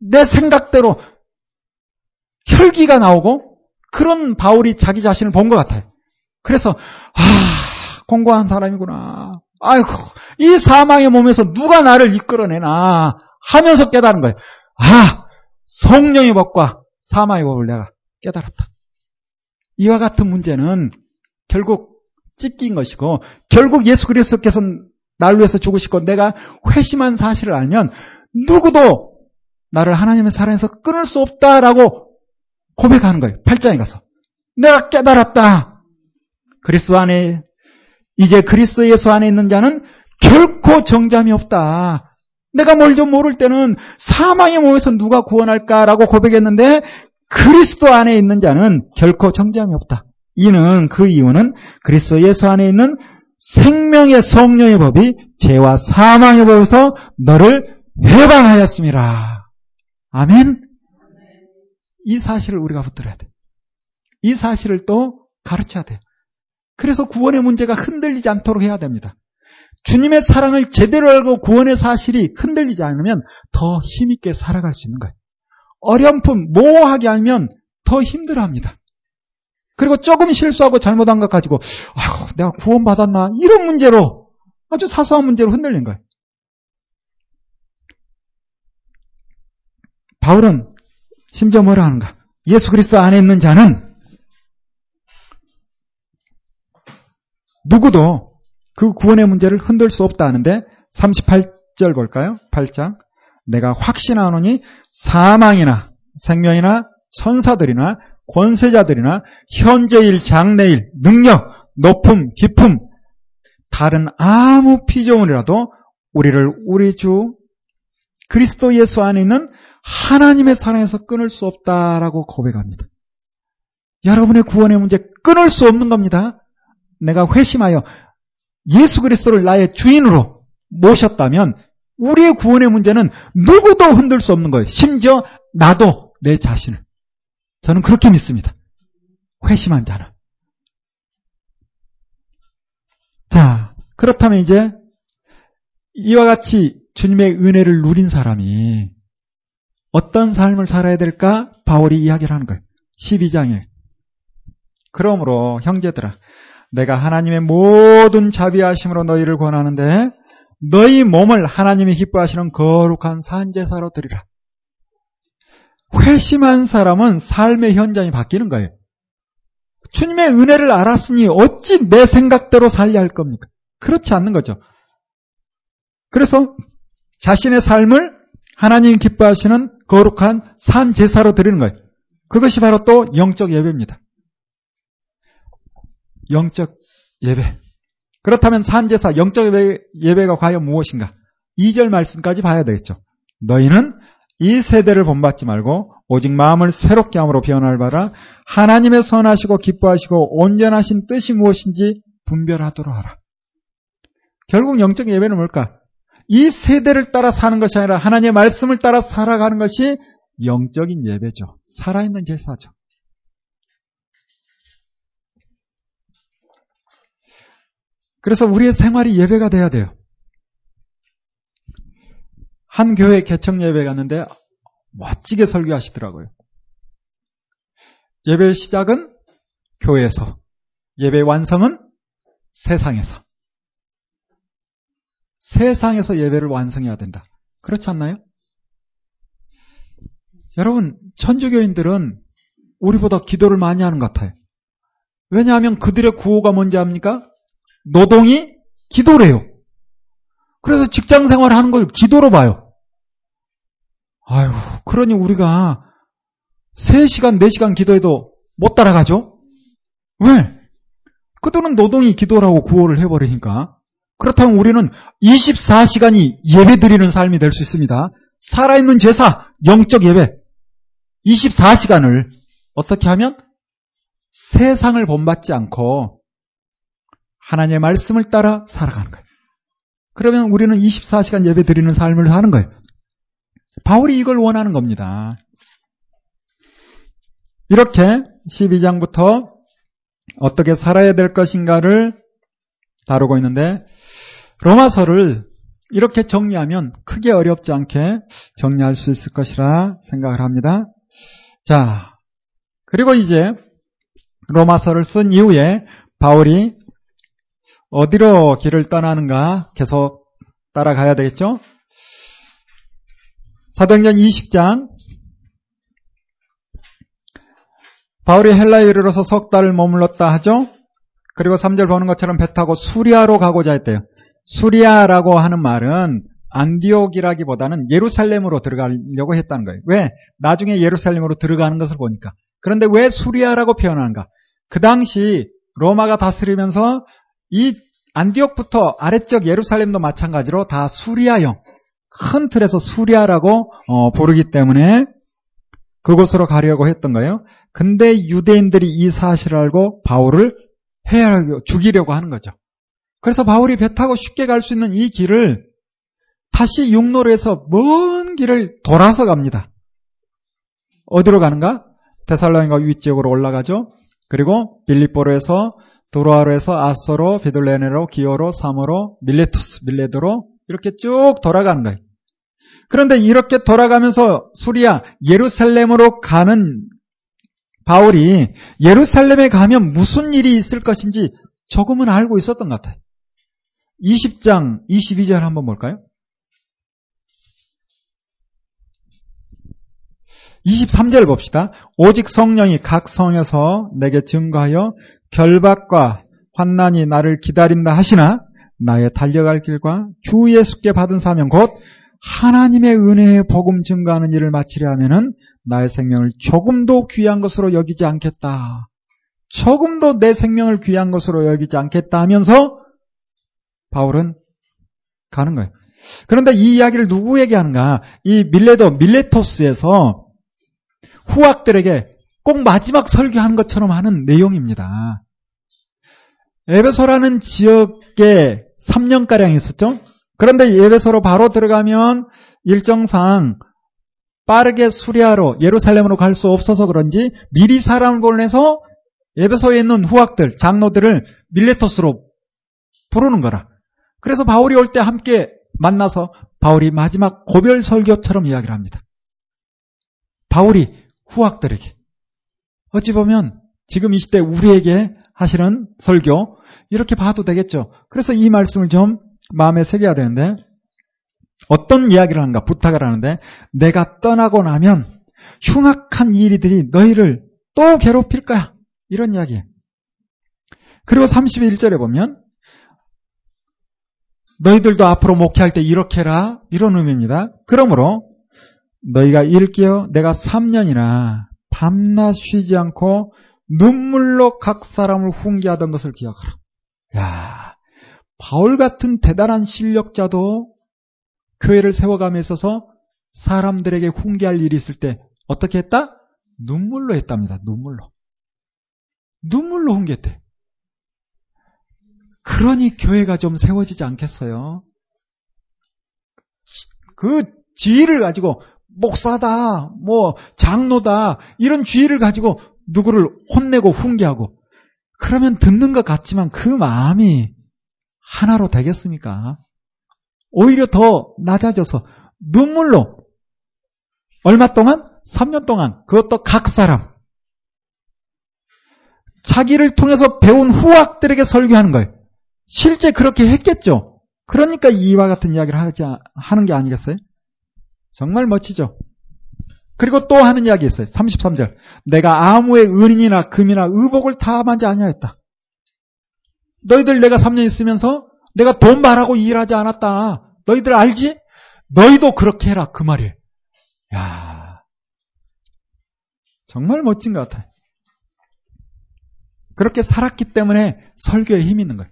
내 생각대로 혈기가 나오고 그런 바울이 자기 자신을 본 것 같아요. 그래서 아 공고한 사람이구나. 아이고 이 사망의 몸에서 누가 나를 이끌어내나 하면서 깨달은 거예요. 아 성령의 법과 사망의 법을 내가 깨달았다. 이와 같은 문제는 결국 찢긴 것이고 결국 예수 그리스도께서 나를 위해서 죽으시고 내가 회심한 사실을 알면 누구도 나를 하나님의 사랑에서 끊을 수 없다라고 고백하는 거예요. 8장에 가서. 내가 깨달았다. 그리스도 안에 이제 그리스도 예수 안에 있는 자는 결코 정잠이 없다. 내가 뭘 좀 모를 때는 사망의 몸에서 누가 구원할까라고 고백했는데 그리스도 안에 있는 자는 결코 정죄함이 없다. 이는 그 이유는 그리스도 예수 안에 있는 생명의 성령의 법이 죄와 사망의 법에서 너를 해방하였습니다. 아멘. 이 사실을 우리가 붙들어야 돼. 이 사실을 또 가르쳐야 돼요. 그래서 구원의 문제가 흔들리지 않도록 해야 됩니다. 주님의 사랑을 제대로 알고 구원의 사실이 흔들리지 않으면 더 힘있게 살아갈 수 있는 거예요. 어렴풋 모호하게 알면 더 힘들어합니다. 그리고 조금 실수하고 잘못한 것 가지고 아휴, 내가 구원받았나 이런 문제로 아주 사소한 문제로 흔들린 거예요. 바울은 심지어 뭐라 하는가? 예수 그리스도 안에 있는 자는 누구도 그 구원의 문제를 흔들 수 없다 하는데 38절 볼까요? 8장 내가 확신하노니 사망이나 생명이나 천사들이나 권세자들이나 현재일 장래일 능력 높음 깊음 다른 아무 피조물이라도 우리를 우리 주 그리스도 예수 안에 있는 하나님의 사랑에서 끊을 수 없다라고 고백합니다. 여러분의 구원의 문제 끊을 수 없는 겁니다. 내가 회심하여 예수 그리스도를 나의 주인으로 모셨다면 우리의 구원의 문제는 누구도 흔들 수 없는 거예요. 심지어 나도 내 자신을. 저는 그렇게 믿습니다. 회심한 자는. 자, 그렇다면 이제 이와 같이 주님의 은혜를 누린 사람이 어떤 삶을 살아야 될까? 바울이 이야기를 하는 거예요. 12장에. 그러므로 형제들아 내가 하나님의 모든 자비하심으로 너희를 권하는데 너희 몸을 하나님이 기뻐하시는 거룩한 산제사로 드리라. 회심한 사람은 삶의 현장이 바뀌는 거예요. 주님의 은혜를 알았으니 어찌 내 생각대로 살려 할 겁니까? 그렇지 않는 거죠. 그래서 자신의 삶을 하나님 기뻐하시는 거룩한 산 제사로 드리는 거예요. 그것이 바로 또 영적 예배입니다. 영적 예배. 그렇다면 산 제사, 영적 예배, 예배가 과연 무엇인가? 2절 말씀까지 봐야 되겠죠. 너희는 이 세대를 본받지 말고 오직 마음을 새롭게 함으로 변화를 받아 하나님의 선하시고 기뻐하시고 온전하신 뜻이 무엇인지 분별하도록 하라. 결국 영적 예배는 뭘까? 이 세대를 따라 사는 것이 아니라 하나님의 말씀을 따라 살아가는 것이 영적인 예배죠. 살아있는 제사죠. 그래서 우리의 생활이 예배가 돼야 돼요. 한 교회 개척 예배 갔는데 멋지게 설교하시더라고요. 예배 시작은 교회에서, 예배 완성은 세상에서. 세상에서 예배를 완성해야 된다. 그렇지 않나요? 여러분, 천주교인들은 우리보다 기도를 많이 하는 것 같아요. 왜냐하면 그들의 구호가 뭔지 압니까? 노동이 기도래요. 그래서 직장 생활 하는 걸 기도로 봐요. 아유, 그러니 우리가 3시간, 4시간 기도해도 못 따라가죠? 왜? 그들은 노동이 기도라고 구호를 해버리니까. 그렇다면 우리는 24시간이 예배 드리는 삶이 될 수 있습니다. 살아있는 제사, 영적 예배. 24시간을 어떻게 하면 세상을 본받지 않고 하나님의 말씀을 따라 살아가는 거예요. 그러면 우리는 24시간 예배 드리는 삶을 사는 거예요. 바울이 이걸 원하는 겁니다. 이렇게 12장부터 어떻게 살아야 될 것인가를 다루고 있는데 로마서를 이렇게 정리하면 크게 어렵지 않게 정리할 수 있을 것이라 생각을 합니다. 자, 그리고 이제 로마서를 쓴 이후에 바울이 어디로 길을 떠나는가 계속 따라가야 되겠죠? 사도행전 20장 바울이 헬라에 이르러서 석 달을 머물렀다 하죠? 그리고 3절 보는 것처럼 배 타고 수리아로 가고자 했대요. 수리아라고 하는 말은 안디옥이라기보다는 예루살렘으로 들어가려고 했다는 거예요. 왜? 나중에 예루살렘으로 들어가는 것을 보니까. 그런데 왜 수리아라고 표현하는가? 그 당시 로마가 다스리면서 이 안디옥부터 아래쪽 예루살렘도 마찬가지로 다 수리아형, 큰 틀에서 수리아라고 어, 부르기 때문에 그곳으로 가려고 했던 거예요. 근데 유대인들이 이 사실을 알고 바울을 해하고 죽이려고 하는 거죠. 그래서 바울이 배 타고 쉽게 갈 수 있는 이 길을 다시 육로로 해서 먼 길을 돌아서 갑니다. 어디로 가는가? 데살로니가 위쪽으로 올라가죠. 그리고 빌립보로 해서 도로아로 해서 아서로, 비둘레네로, 기오로, 사모로, 밀레토스, 밀레도로 이렇게 쭉 돌아가는 거예요. 그런데 이렇게 돌아가면서 수리아, 예루살렘으로 가는 바울이 예루살렘에 가면 무슨 일이 있을 것인지 조금은 알고 있었던 것 같아요. 20장 22절 한번 볼까요? 23절 봅시다. 오직 성령이 각 성에서 내게 증거하여 결박과 환난이 나를 기다린다 하시나 나의 달려갈 길과 주 예수께 받은 사명 곧 하나님의 은혜의 복음 증거하는 일을 마치려 하면은 나의 생명을 조금도 귀한 것으로 여기지 않겠다. 조금도 내 생명을 귀한 것으로 여기지 않겠다 하면서 바울은 가는 거예요. 그런데 이 이야기를 누구에게 하는가? 이 밀레도 밀레토스에서 후학들에게 꼭 마지막 설교하는 것처럼 하는 내용입니다. 에베소라는 지역에 3년가량 있었죠? 그런데 에베소로 바로 들어가면 일정상 빠르게 수리아로 예루살렘으로 갈 수 없어서 그런지 미리 사람을 보내서 에베소에 있는 후학들, 장로들을 밀레토스로 부르는 거라. 그래서 바울이 올 때 함께 만나서 바울이 마지막 고별 설교처럼 이야기를 합니다. 바울이 후학들에게. 어찌 보면 지금 이 시대 우리에게 하시는 설교 이렇게 봐도 되겠죠. 그래서 이 말씀을 좀 마음에 새겨야 되는데 어떤 이야기를 하는가 부탁을 하는데 내가 떠나고 나면 흉악한 일들이 너희를 또 괴롭힐 거야. 이런 이야기예요. 그리고 31절에 보면 너희들도 앞으로 목회할 때 이렇게 해라. 이런 의미입니다. 그러므로 너희가 일깨어 내가 3년이나 밤낮 쉬지 않고 눈물로 각 사람을 훈계하던 것을 기억하라. 야, 바울 같은 대단한 실력자도 교회를 세워감에 있어서 사람들에게 훈계할 일이 있을 때 어떻게 했다? 눈물로 했답니다. 눈물로. 눈물로 훈계했대. 그러니 교회가 좀 세워지지 않겠어요? 그 지위를 가지고 목사다, 뭐 장로다 이런 주의를 가지고 누구를 혼내고 훈계하고 그러면 듣는 것 같지만 그 마음이 하나로 되겠습니까? 오히려 더 낮아져서 눈물로 얼마 동안? 3년 동안 그것도 각 사람 자기를 통해서 배운 후학들에게 설교하는 거예요. 실제 그렇게 했겠죠. 그러니까 이와 같은 이야기를 하지 하는 게 아니겠어요? 정말 멋지죠. 그리고 또 하는 이야기 있어요. 33절. 내가 아무의 은인이나 금이나 의복을 탐하지 아니하였다. 너희들 내가 3년 있으면서 내가 돈 말하고 일하지 않았다. 너희들 알지? 너희도 그렇게 해라. 그 말이에요. 야 정말 멋진 것 같아요. 그렇게 살았기 때문에 설교에 힘이 있는 거예요.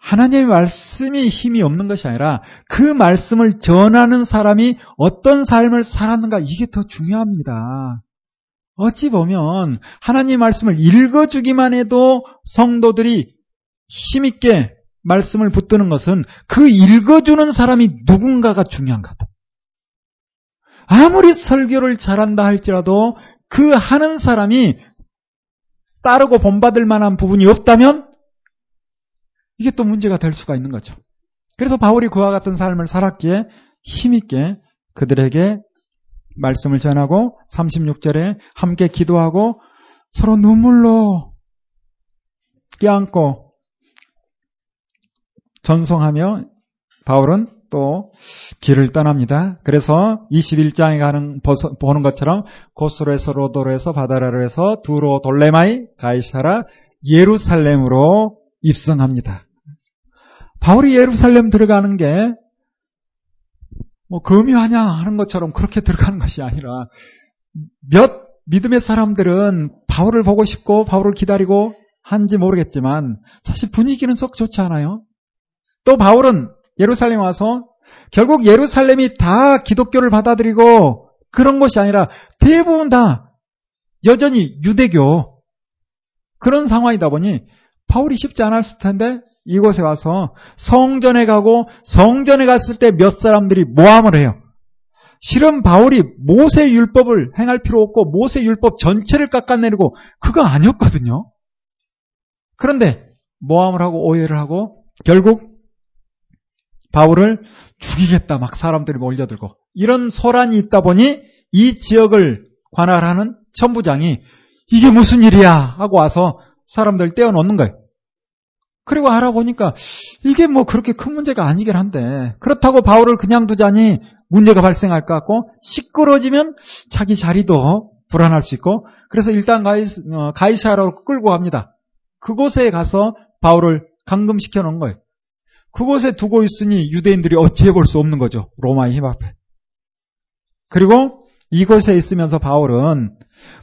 하나님의 말씀이 힘이 없는 것이 아니라 그 말씀을 전하는 사람이 어떤 삶을 살았는가 이게 더 중요합니다. 어찌 보면 하나님 말씀을 읽어주기만 해도 성도들이 힘있게 말씀을 붙드는 것은 그 읽어주는 사람이 누군가가 중요한 것 같아요. 아무리 설교를 잘한다 할지라도 그 하는 사람이 따르고 본받을 만한 부분이 없다면 이게 또 문제가 될 수가 있는 거죠. 그래서 바울이 그와 같은 삶을 살았기에 힘있게 그들에게 말씀을 전하고 36절에 함께 기도하고 서로 눈물로 껴안고 전송하며 바울은 또 길을 떠납니다. 그래서 21장에 가는 보는 것처럼 고스로에서 로도로에서 바다라로에서 두로 돌레마이 가이샤라 예루살렘으로 입성합니다. 바울이 예루살렘 들어가는 게 뭐 금이하냐 하는 것처럼 그렇게 들어가는 것이 아니라 몇 믿음의 사람들은 바울을 보고 싶고 바울을 기다리고 한지 모르겠지만 사실 분위기는 썩 좋지 않아요. 또 바울은 예루살렘 와서 결국 예루살렘이 다 기독교를 받아들이고 그런 것이 아니라 대부분 다 여전히 유대교 그런 상황이다 보니 바울이 쉽지 않았을 텐데 이곳에 와서 성전에 가고 성전에 갔을 때 몇 사람들이 모함을 해요. 실은 바울이 모세 율법을 행할 필요 없고 모세 율법 전체를 깎아내리고 그거 아니었거든요. 그런데 모함을 하고 오해를 하고 결국 바울을 죽이겠다 막 사람들이 몰려들고 이런 소란이 있다 보니 이 지역을 관할하는 천부장이 이게 무슨 일이야 하고 와서 사람들 떼어놓는 거예요. 그리고 알아보니까 이게 뭐 그렇게 큰 문제가 아니긴 한데 그렇다고 바울을 그냥 두자니 문제가 발생할 것 같고 시끄러지면 자기 자리도 불안할 수 있고 그래서 일단 가이, 어, 가이사라로 끌고 갑니다. 그곳에 가서 바울을 감금시켜 놓은 거예요. 그곳에 두고 있으니 유대인들이 어찌해 볼 수 없는 거죠. 로마의 힘 앞에. 그리고 이곳에 있으면서 바울은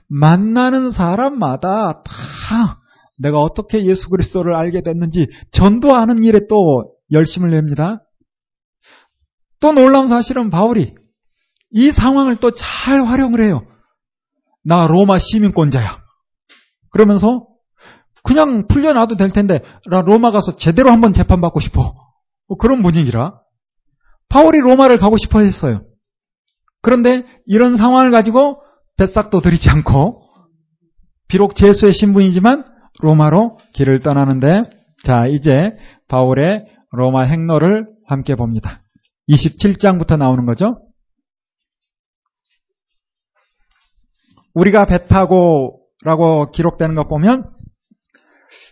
만나는 사람마다 다 내가 어떻게 예수 그리스도를 알게 됐는지 전도하는 일에 또 열심을 냅니다. 또 놀라운 사실은 바울이 이 상황을 또 잘 활용을 해요. 나 로마 시민권자야. 그러면서 그냥 풀려놔도 될 텐데 나 로마 가서 제대로 한번 재판받고 싶어. 뭐 그런 분위기라. 바울이 로마를 가고 싶어 했어요. 그런데 이런 상황을 가지고 뱃삭도 들이지 않고 비록 제수의 신분이지만 로마로 길을 떠나는데 자 이제 바울의 로마 행로를 함께 봅니다. 27장부터 나오는 거죠. 우리가 배 타고 라고 기록되는 것 보면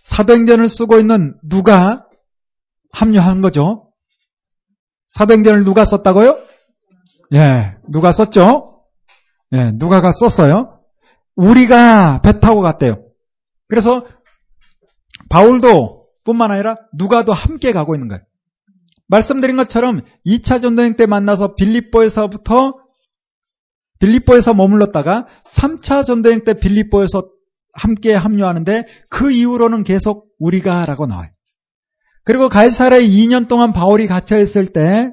사도행전을 쓰고 있는 누가 합류한 거죠? 사도행전을 누가 썼다고요? 예, 누가 썼죠? 예, 누가가 썼어요. 우리가 배 타고 갔대요. 그래서 바울도 뿐만 아니라 누가도 함께 가고 있는 거예요. 말씀드린 것처럼 2차 전도행 때 만나서 빌립보에서부터 빌립보에서 머물렀다가 3차 전도행 때 빌립보에서 함께 합류하는데 그 이후로는 계속 우리가 라고 나와요. 그리고 가이사라에 2년 동안 바울이 갇혀 있을 때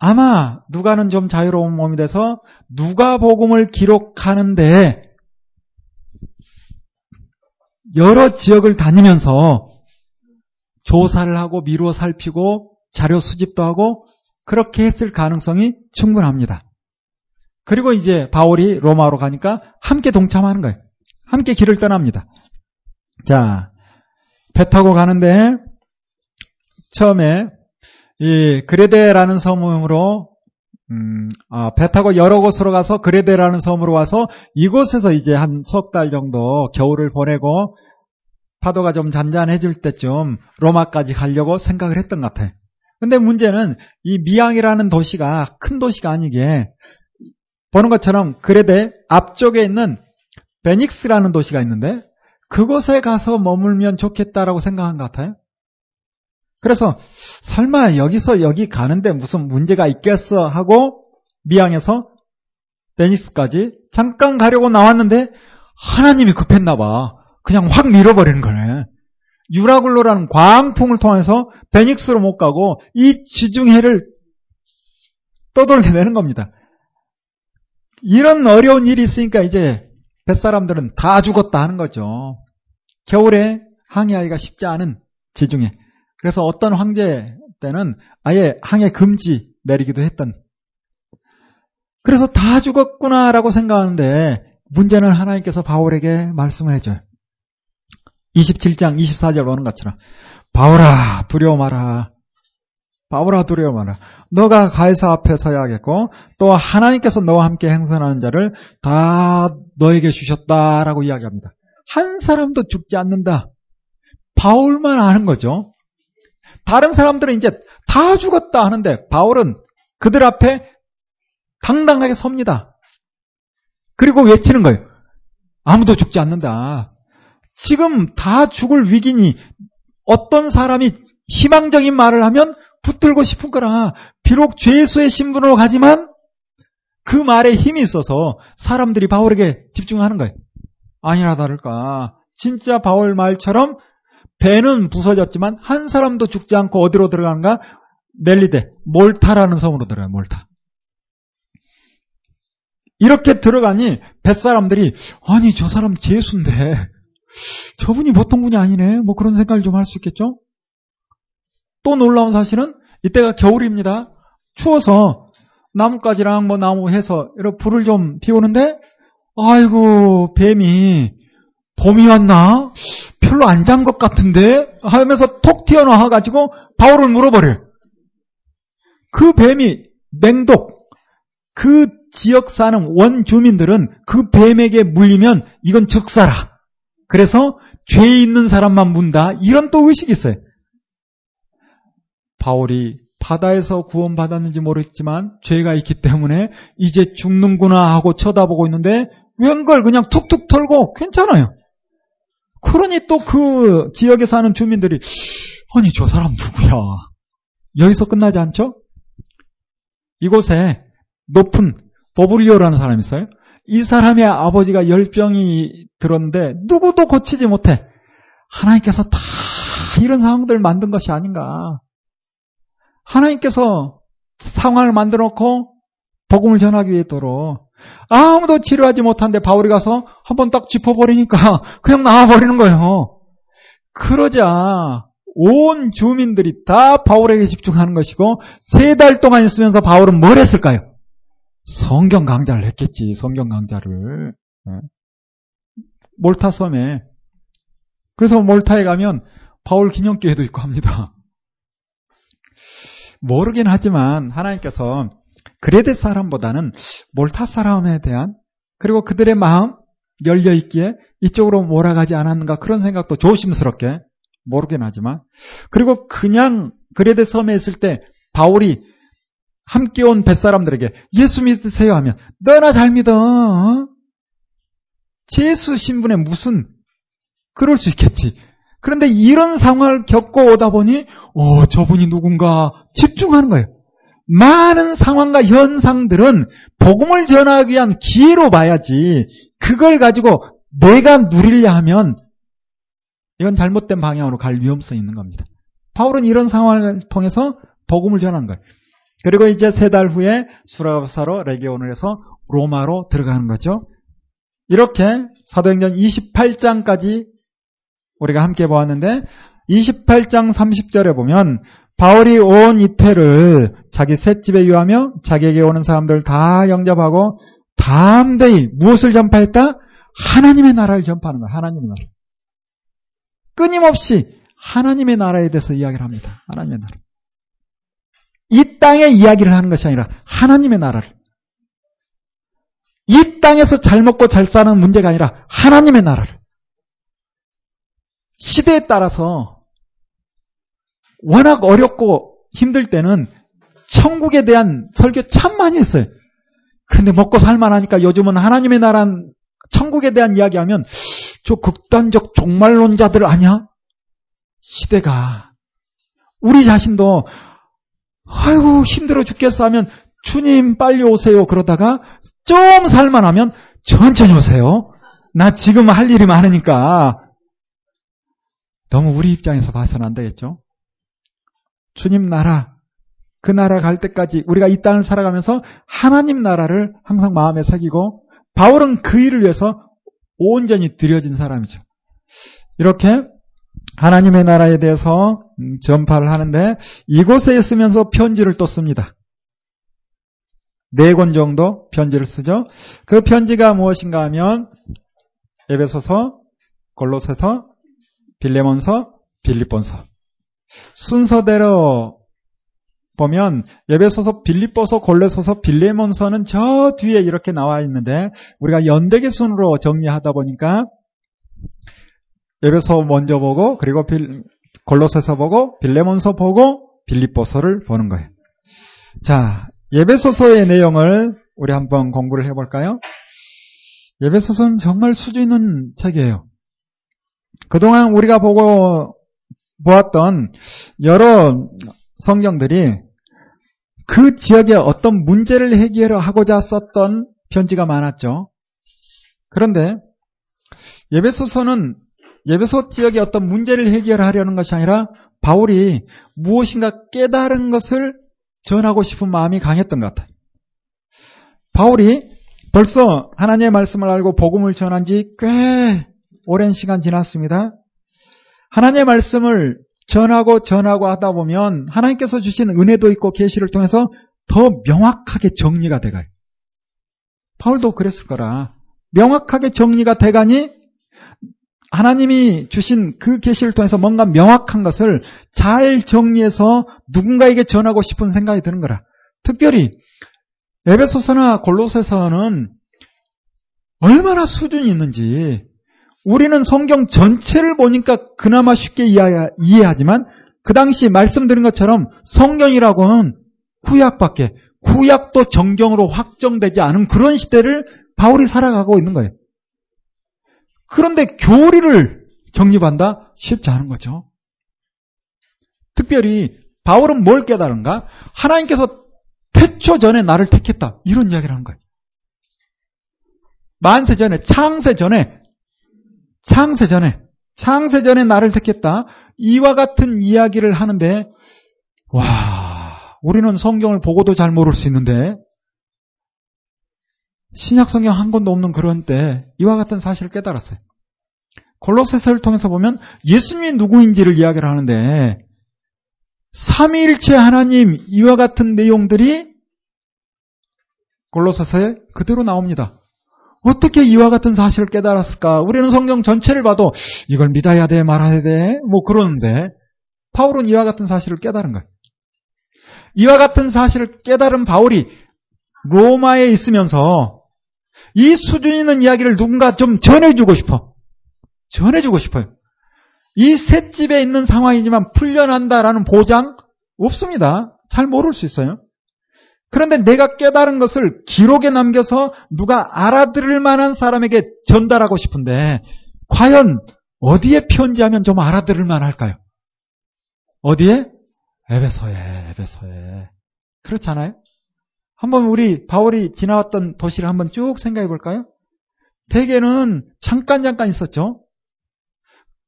아마 누가는 좀 자유로운 몸이 돼서 누가 복음을 기록하는데 여러 지역을 다니면서 조사를 하고 미루어 살피고 자료 수집도 하고 그렇게 했을 가능성이 충분합니다. 그리고 이제 바울이 로마로 가니까 함께 동참하는 거예요. 함께 길을 떠납니다. 자, 배 타고 가는데 처음에 이 그레데라는 섬으로 음, 아, 배 타고 여러 곳으로 가서 그레데라는 섬으로 와서 이곳에서 이제 한 석 달 정도 겨울을 보내고 파도가 좀 잔잔해질 때쯤 로마까지 가려고 생각을 했던 것 같아요. 근데 문제는 이 미양이라는 도시가 큰 도시가 아니게 보는 것처럼 그레데 앞쪽에 있는 베닉스라는 도시가 있는데 그곳에 가서 머물면 좋겠다라고 생각한 것 같아요. 그래서 설마 여기서 여기 가는데 무슨 문제가 있겠어 하고 미양에서 베니스까지 잠깐 가려고 나왔는데 하나님이 급했나 봐. 그냥 확 밀어버리는 거네. 유라굴로라는 광풍을 통해서 베닉스로 못 가고 이 지중해를 떠돌게 되는 겁니다. 이런 어려운 일이 있으니까 이제 뱃사람들은 다 죽었다 하는 거죠. 겨울에 항해하기가 쉽지 않은 지중해. 그래서 어떤 황제 때는 아예 항해 금지 내리기도 했던. 그래서 다 죽었구나라고 생각하는데 문제는 하나님께서 바울에게 말씀을 해줘요. 27장 24절 보는 것처럼 바울아 두려워 마라. 바울아 두려워 마라. 너가 가이사 앞에 서야겠고 또 하나님께서 너와 함께 행선하는 자를 다 너에게 주셨다라고 이야기합니다. 한 사람도 죽지 않는다. 바울만 아는 거죠. 다른 사람들은 이제 다 죽었다 하는데 바울은 그들 앞에 당당하게 섭니다. 그리고 외치는 거예요. 아무도 죽지 않는다. 지금 다 죽을 위기니 어떤 사람이 희망적인 말을 하면 붙들고 싶은 거라. 비록 죄수의 신분으로 가지만 그 말에 힘이 있어서 사람들이 바울에게 집중하는 거예요. 아니라 다를까. 진짜 바울 말처럼 배는 부서졌지만 한 사람도 죽지 않고 어디로 들어가는가? 멜리데, 몰타라는 섬으로 들어가요, 몰타. 이렇게 들어가니 뱃사람들이 아니 저 사람 재수인데 저분이 보통 분이 아니네 뭐 그런 생각을 좀 할 수 있겠죠. 또 놀라운 사실은 이때가 겨울입니다. 추워서 나뭇가지랑 뭐 나무 해서 이렇게 불을 좀 피우는데 아이고 뱀이 봄이 왔나? 별로 안 잔 것 같은데? 하면서 톡 튀어나와가지고 바울을 물어버려요. 그 뱀이 맹독, 그 지역 사는 원주민들은 그 뱀에게 물리면 이건 즉사라. 그래서 죄 있는 사람만 문다. 이런 또 의식이 있어요. 바울이 바다에서 구원받았는지 모르겠지만 죄가 있기 때문에 이제 죽는구나 하고 쳐다보고 있는데 웬걸 그냥 툭툭 털고 괜찮아요. 그러니 또 그 지역에 사는 주민들이 아니 저 사람 누구야? 여기서 끝나지 않죠? 이곳에 높은 버블리오라는 사람이 있어요. 이 사람의 아버지가 열병이 들었는데 누구도 고치지 못해. 하나님께서 다 이런 상황들을 만든 것이 아닌가. 하나님께서 상황을 만들어 놓고 복음을 전하기 위해도록 아무도 치료하지 못한데 바울이 가서 한번 딱 짚어버리니까 그냥 나와버리는 거예요. 그러자 온 주민들이 다 바울에게 집중하는 것이고 세 달 동안 있으면서 바울은 뭘 했을까요? 성경 강좌를 했겠지. 성경 강좌를. 네. 몰타 섬에. 그래서 몰타에 가면 바울 기념교회도 있고 합니다. 모르긴 하지만 하나님께서 그레데 사람보다는 몰타 사람에 대한 그리고 그들의 마음 열려 있기에 이쪽으로 몰아가지 않았는가 그런 생각도 조심스럽게 모르긴 하지만 그리고 그냥 그레데 섬에 있을 때 바울이 함께 온 뱃사람들에게 예수 믿으세요 하면 너나 잘 믿어. 제수 신분에 무슨 그럴 수 있겠지. 그런데 이런 상황을 겪고 오다 보니 어 저분이 누군가 집중하는 거예요. 많은 상황과 현상들은 복음을 전하기 위한 기회로 봐야지 그걸 가지고 내가 누리려 하면 이건 잘못된 방향으로 갈 위험성이 있는 겁니다. 바울은 이런 상황을 통해서 복음을 전한 거예요. 그리고 이제 세 달 후에 수라사로 레기온을 해서 로마로 들어가는 거죠. 이렇게 사도행전 28장까지 우리가 함께 보았는데 28장 30절에 보면 바울이 온 이태를 자기 셋집에 유하며 자기에게 오는 사람들 다 영접하고 담대히 무엇을 전파했다? 하나님의 나라를 전파하는 거야. 하나님의 나라. 끊임없이 하나님의 나라에 대해서 이야기를 합니다. 하나님의 나라. 이 땅의 이야기를 하는 것이 아니라 하나님의 나라를. 이 땅에서 잘 먹고 잘 사는 문제가 아니라 하나님의 나라를. 시대에 따라서 워낙 어렵고 힘들 때는 천국에 대한 설교 참 많이 했어요. 그런데 먹고 살만하니까 요즘은 하나님의 나란 천국에 대한 이야기하면 저 극단적 종말론자들 아니야? 시대가 우리 자신도 아이고 힘들어 죽겠어 하면 주님 빨리 오세요 그러다가 좀 살만하면 천천히 오세요. 나 지금 할 일이 많으니까 너무 우리 입장에서 봐서는 안 되겠죠. 주님 나라 그 나라 갈 때까지 우리가 이 땅을 살아가면서 하나님 나라를 항상 마음에 새기고 바울은 그 일을 위해서 온전히 들여진 사람이죠. 이렇게 하나님의 나라에 대해서 음, 전파를 하는데 이곳에 있으면서 편지를 또 씁니다. 네 권 정도 편지를 쓰죠. 그 편지가 무엇인가 하면 에베소서, 골로새서, 빌레몬서, 빌립본서 순서대로 보면 예배소서, 빌립보서, 골레소서, 빌레몬서는 저 뒤에 이렇게 나와 있는데 우리가 연대기 순으로 정리하다 보니까 예배소 먼저 보고 그리고 빌, 골로새서 보고 빌레몬서 보고 빌립보서를 보는 거예요. 자, 예배소서의 내용을 우리 한번 공부를 해 볼까요? 예배소서는 정말 수준 있는 책이에요. 그동안 우리가 보고 보았던 여러 성경들이 그 지역에 어떤 문제를 해결하고자 썼던 편지가 많았죠. 그런데 예배소서는 예배소 지역의 어떤 문제를 해결하려는 것이 아니라 바울이 무엇인가 깨달은 것을 전하고 싶은 마음이 강했던 것 같아요. 바울이 벌써 하나님의 말씀을 알고 복음을 전한 지 꽤 오랜 시간 지났습니다. 하나님의 말씀을 전하고 전하고 하다 보면 하나님께서 주신 은혜도 있고 계시를 통해서 더 명확하게 정리가 돼가요. 바울도 그랬을 거라. 명확하게 정리가 돼가니 하나님이 주신 그 계시를 통해서 뭔가 명확한 것을 잘 정리해서 누군가에게 전하고 싶은 생각이 드는 거라. 특별히 에베소서나 골로새서는 얼마나 수준이 있는지 우리는 성경 전체를 보니까 그나마 쉽게 이해하지만 그 당시 말씀드린 것처럼 성경이라고는 구약밖에 구약도 정경으로 확정되지 않은 그런 시대를 바울이 살아가고 있는 거예요. 그런데 교리를 정립한다? 쉽지 않은 거죠. 특별히 바울은 뭘 깨달은가? 하나님께서 태초 전에 나를 택했다. 이런 이야기를 하는 거예요. 만세 전에, 창세 전에, 창세 전에, 창세 전에 나를 택했다. 이와 같은 이야기를 하는데, 와, 우리는 성경을 보고도 잘 모를 수 있는데, 신약 성경 한 권도 없는 그런 때 이와 같은 사실을 깨달았어요. 골로새서를 통해서 보면 예수님이 누구인지를 이야기를 하는데 삼위일체 하나님 이와 같은 내용들이 골로새서에 그대로 나옵니다. 어떻게 이와 같은 사실을 깨달았을까? 우리는 성경 전체를 봐도 이걸 믿어야 돼, 말아야 돼, 뭐 그러는데 바울은 이와 같은 사실을 깨달은 거예요. 이와 같은 사실을 깨달은 바울이 로마에 있으면서 이 수준 있는 이야기를 누군가 좀 전해주고 싶어. 전해주고 싶어요. 이 셋집에 있는 상황이지만 풀려난다라는 보장 없습니다. 잘 모를 수 있어요. 그런데 내가 깨달은 것을 기록에 남겨서 누가 알아들을 만한 사람에게 전달하고 싶은데 과연 어디에 편지하면 좀 알아들을 만할까요? 어디에? 에베소에, 에베소에. 그렇잖아요? 한번 우리 바울이 지나왔던 도시를 한번 쭉 생각해 볼까요? 대개는 잠깐 잠깐 있었죠.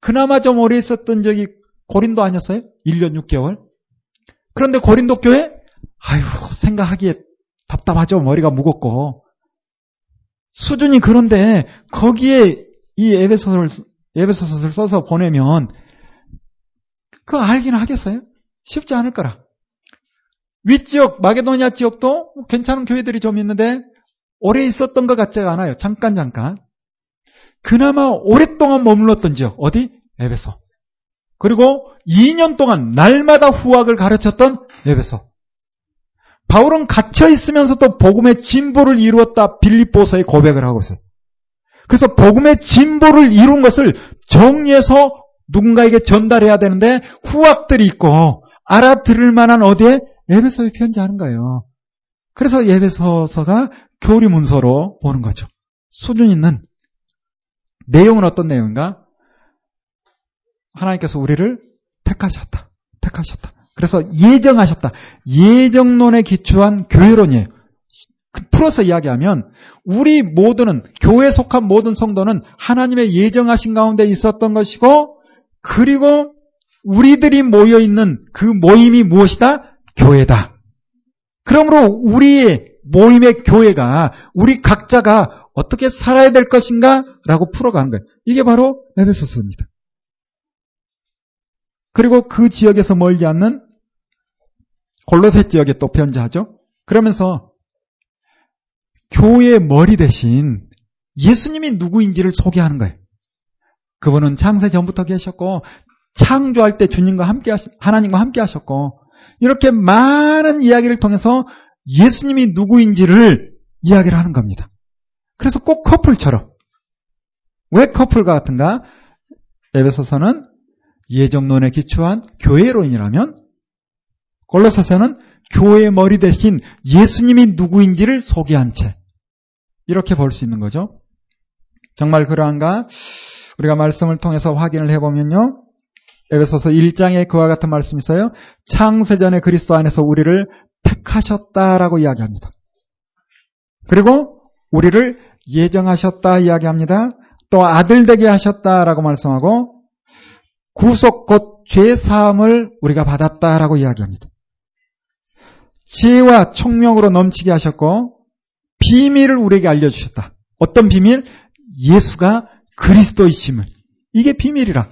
그나마 좀 오래 있었던 적이 고린도 아니었어요? 1년 6개월. 그런데 고린도 교회 아유 생각하기에 답답하죠. 머리가 무겁고 수준이 그런데 거기에 이 에베소서를 에베소서를 써서 보내면 그거 알기는 하겠어요? 쉽지 않을 거라. 윗지역, 마게도니아 지역도 괜찮은 교회들이 좀 있는데 오래 있었던 것 같지가 않아요. 잠깐 잠깐. 그나마 오랫동안 머물렀던 지역 어디? 에베소. 그리고 2년 동안 날마다 후학을 가르쳤던 에베소. 바울은 갇혀 있으면서도 복음의 진보를 이루었다 빌립보서에 고백을 하고 있어요. 그래서 복음의 진보를 이룬 것을 정리해서 누군가에게 전달해야 되는데 후학들이 있고 알아들을 만한 어디에 에베소에 편지하는 거예요. 그래서 예배서서가 교리 문서로 보는 거죠. 수준 있는 내용은 어떤 내용인가? 하나님께서 우리를 택하셨다. 택하셨다. 그래서 예정하셨다. 예정론에 기초한 교회론이에요. 그 풀어서 이야기하면 우리 모두는 교회에 속한 모든 성도는 하나님의 예정하신 가운데 있었던 것이고 그리고 우리들이 모여 있는 그 모임이 무엇이다? 교회다. 그러므로 우리의 모임의 교회가 우리 각자가 어떻게 살아야 될 것인가? 라고 풀어가는 거예요. 이게 바로 에베소서입니다. 그리고 그 지역에서 멀지 않는 골로새 지역에 또 편지하죠. 그러면서 교회의 머리 대신 예수님이 누구인지를 소개하는 거예요. 그분은 창세 전부터 계셨고 창조할 때 주님과 함께 하시, 하나님과 함께 하셨고 이렇게 많은 이야기를 통해서 예수님이 누구인지를 이야기를 하는 겁니다. 그래서 꼭 커플처럼 왜 커플과 같은가? 에베소서는 예정론에 기초한 교회론이라면 골로사서는 교회의 머리 대신 예수님이 누구인지를 소개한 채 이렇게 볼 수 있는 거죠. 정말 그러한가? 우리가 말씀을 통해서 확인을 해보면요. 에베소서 1장에 그와 같은 말씀이 있어요. 창세전에 그리스도 안에서 우리를 택하셨다라고 이야기합니다. 그리고 우리를 예정하셨다 이야기합니다. 또 아들 되게 하셨다라고 말씀하고 구속 곧 죄 사함을 우리가 받았다라고 이야기합니다. 지혜와 총명으로 넘치게 하셨고 비밀을 우리에게 알려주셨다. 어떤 비밀? 예수가 그리스도이심을. 이게 비밀이라.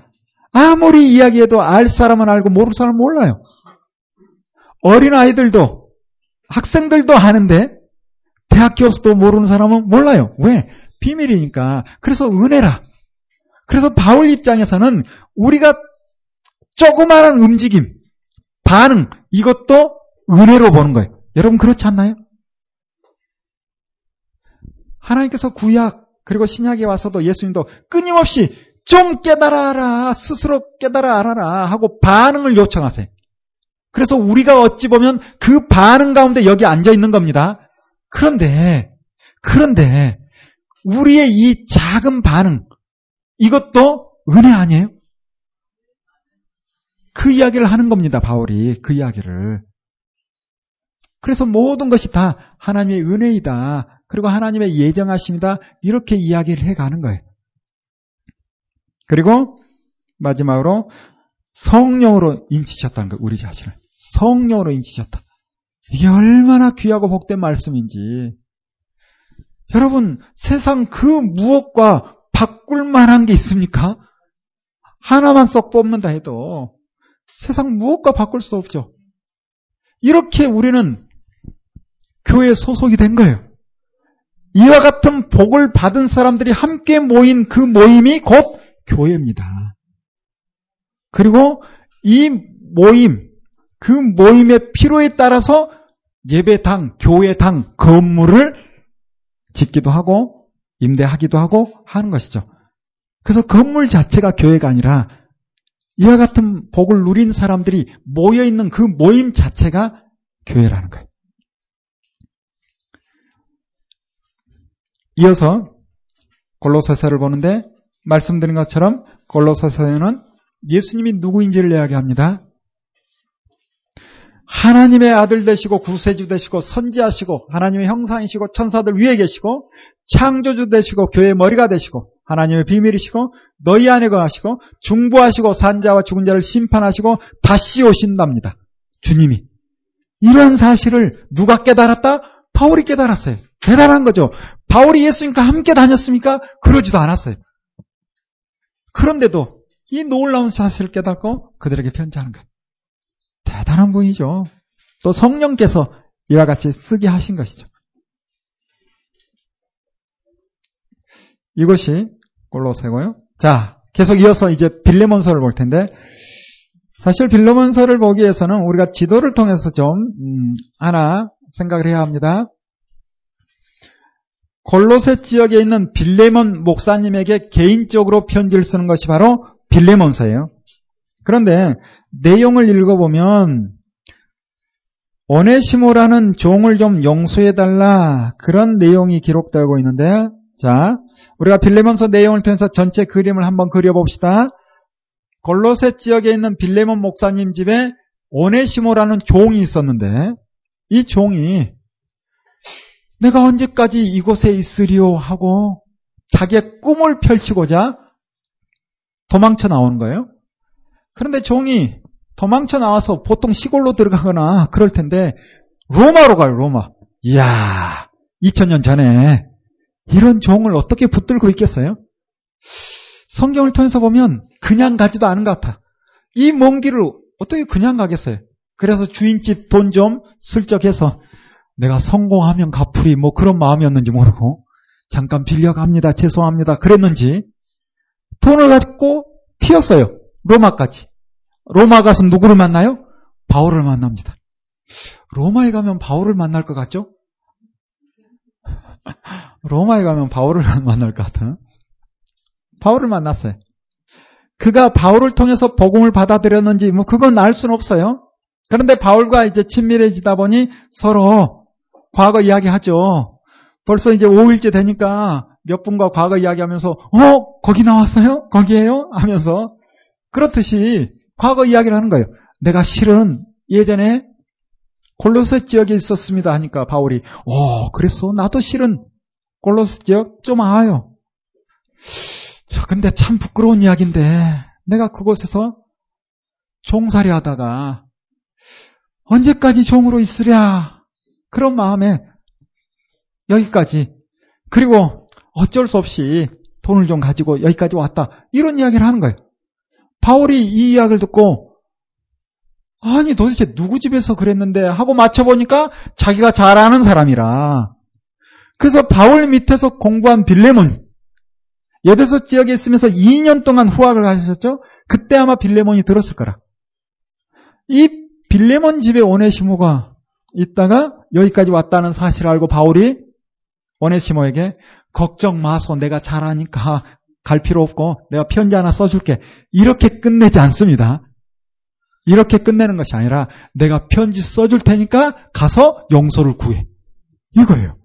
아무리 이야기해도 알 사람은 알고 모를 사람은 몰라요. 어린 아이들도 학생들도 아는데 대학 교수도 모르는 사람은 몰라요. 왜? 비밀이니까. 그래서 은혜라. 그래서 바울 입장에서는 우리가 조그마한 움직임, 반응, 이것도 은혜로 보는 거예요. 여러분 그렇지 않나요? 하나님께서 구약 그리고 신약에 와서도 예수님도 끊임없이 좀 깨달아라, 스스로 깨달아 알아라 하고 반응을 요청하세요. 그래서 우리가 어찌 보면 그 반응 가운데 여기 앉아 있는 겁니다. 그런데, 그런데, 우리의 이 작은 반응, 이것도 은혜 아니에요? 그 이야기를 하는 겁니다, 바울이. 그 이야기를. 그래서 모든 것이 다 하나님의 은혜이다. 그리고 하나님의 예정하심이다. 이렇게 이야기를 해 가는 거예요. 그리고 마지막으로 성령으로 인치셨다는 거예요, 우리 자신을. 성령으로 인치셨다. 이게 얼마나 귀하고 복된 말씀인지. 여러분, 세상 그 무엇과 바꿀 만한 게 있습니까? 하나만 쏙 뽑는다 해도 세상 무엇과 바꿀 수 없죠. 이렇게 우리는 교회에 소속이 된 거예요. 이와 같은 복을 받은 사람들이 함께 모인 그 모임이 곧 교회입니다. 그리고 이 모임, 그 모임의 필요에 따라서 예배당, 교회당, 건물을 짓기도 하고 임대하기도 하고 하는 것이죠. 그래서 건물 자체가 교회가 아니라 이와 같은 복을 누린 사람들이 모여 있는 그 모임 자체가 교회라는 거예요. 이어서 골로새서를 보는데 말씀드린 것처럼 골로새서는 예수님이 누구인지를 이야기합니다. 하나님의 아들 되시고 구세주 되시고 선지하시고 하나님의 형상이시고 천사들 위에 계시고 창조주 되시고 교회의 머리가 되시고 하나님의 비밀이시고 너희 안에 거하시고 중보하시고 산자와 죽은 자를 심판하시고 다시 오신답니다. 주님이. 이런 사실을 누가 깨달았다? 바울이 깨달았어요. 대단한 거죠. 바울이 예수님과 함께 다녔습니까? 그러지도 않았어요. 그런데도 이 놀라운 사실을 깨닫고 그들에게 편지하는 거예요. 대단한 분이죠. 또 성령께서 이와 같이 쓰게 하신 것이죠. 이것이 골로새고요. 자, 계속 이어서 이제 빌레몬서를 볼 텐데 사실 빌레몬서를 보기 위해서는 우리가 지도를 통해서 좀 음, 하나 생각을 해야 합니다. 골로새 지역에 있는 빌레몬 목사님에게 개인적으로 편지를 쓰는 것이 바로 빌레몬서예요. 그런데 내용을 읽어보면 오네시모라는 종을 좀 용서해달라 그런 내용이 기록되고 있는데 자 우리가 빌레몬서 내용을 통해서 전체 그림을 한번 그려봅시다. 골로새 지역에 있는 빌레몬 목사님 집에 오네시모라는 종이 있었는데 이 종이 내가 언제까지 이곳에 있으리오 하고 자기의 꿈을 펼치고자 도망쳐 나오는 거예요. 그런데 종이 도망쳐 나와서 보통 시골로 들어가거나 그럴 텐데 로마로 가요, 로마. 이야, 2000년 전에 이런 종을 어떻게 붙들고 있겠어요? 성경을 통해서 보면 그냥 가지도 않은 것 같아. 이 먼 길을 어떻게 그냥 가겠어요? 그래서 주인집 돈 좀 슬쩍 해서 내가 성공하면 갚으리 뭐 그런 마음이었는지 모르고 잠깐 빌려갑니다. 죄송합니다. 그랬는지 돈을 가지고 튀었어요. 로마까지. 로마 가서 누구를 만나요? 바울을 만납니다. 로마에 가면 바울을 만날 것 같죠? 로마에 가면 바울을 만날 것 같은. 바울을 만났어요. 그가 바울을 통해서 복음을 받아들였는지 뭐 그건 알 수는 없어요. 그런데 바울과 이제 친밀해지다 보니 서로 과거 이야기하죠. 벌써 이제 5일째 되니까 몇 분과 과거 이야기하면서 어 거기 나왔어요? 거기에요? 하면서 그렇듯이 과거 이야기를 하는 거예요. 내가 실은 예전에 골로새 지역에 있었습니다 하니까 바울이 어 그랬어 나도 실은 골로새 지역 좀 아요. 저 근데 참 부끄러운 이야기인데 내가 그곳에서 종살이 하다가 언제까지 종으로 있으랴 그런 마음에 여기까지. 그리고 어쩔 수 없이 돈을 좀 가지고 여기까지 왔다. 이런 이야기를 하는 거예요. 바울이 이 이야기를 듣고 아니 도대체 누구 집에서 그랬는데 하고 맞춰보니까 자기가 잘 아는 사람이라. 그래서 바울 밑에서 공부한 빌레몬 예배소 지역에 있으면서 2년 동안 후학을 하셨죠. 그때 아마 빌레몬이 들었을 거라. 이 빌레몬 집에 오네시모가 있다가 여기까지 왔다는 사실을 알고 바울이 오네시모에게 걱정 마소 내가 잘하니까 갈 필요 없고 내가 편지 하나 써줄게 이렇게 끝내지 않습니다. 이렇게 끝내는 것이 아니라 내가 편지 써줄 테니까 가서 용서를 구해. 이거예요.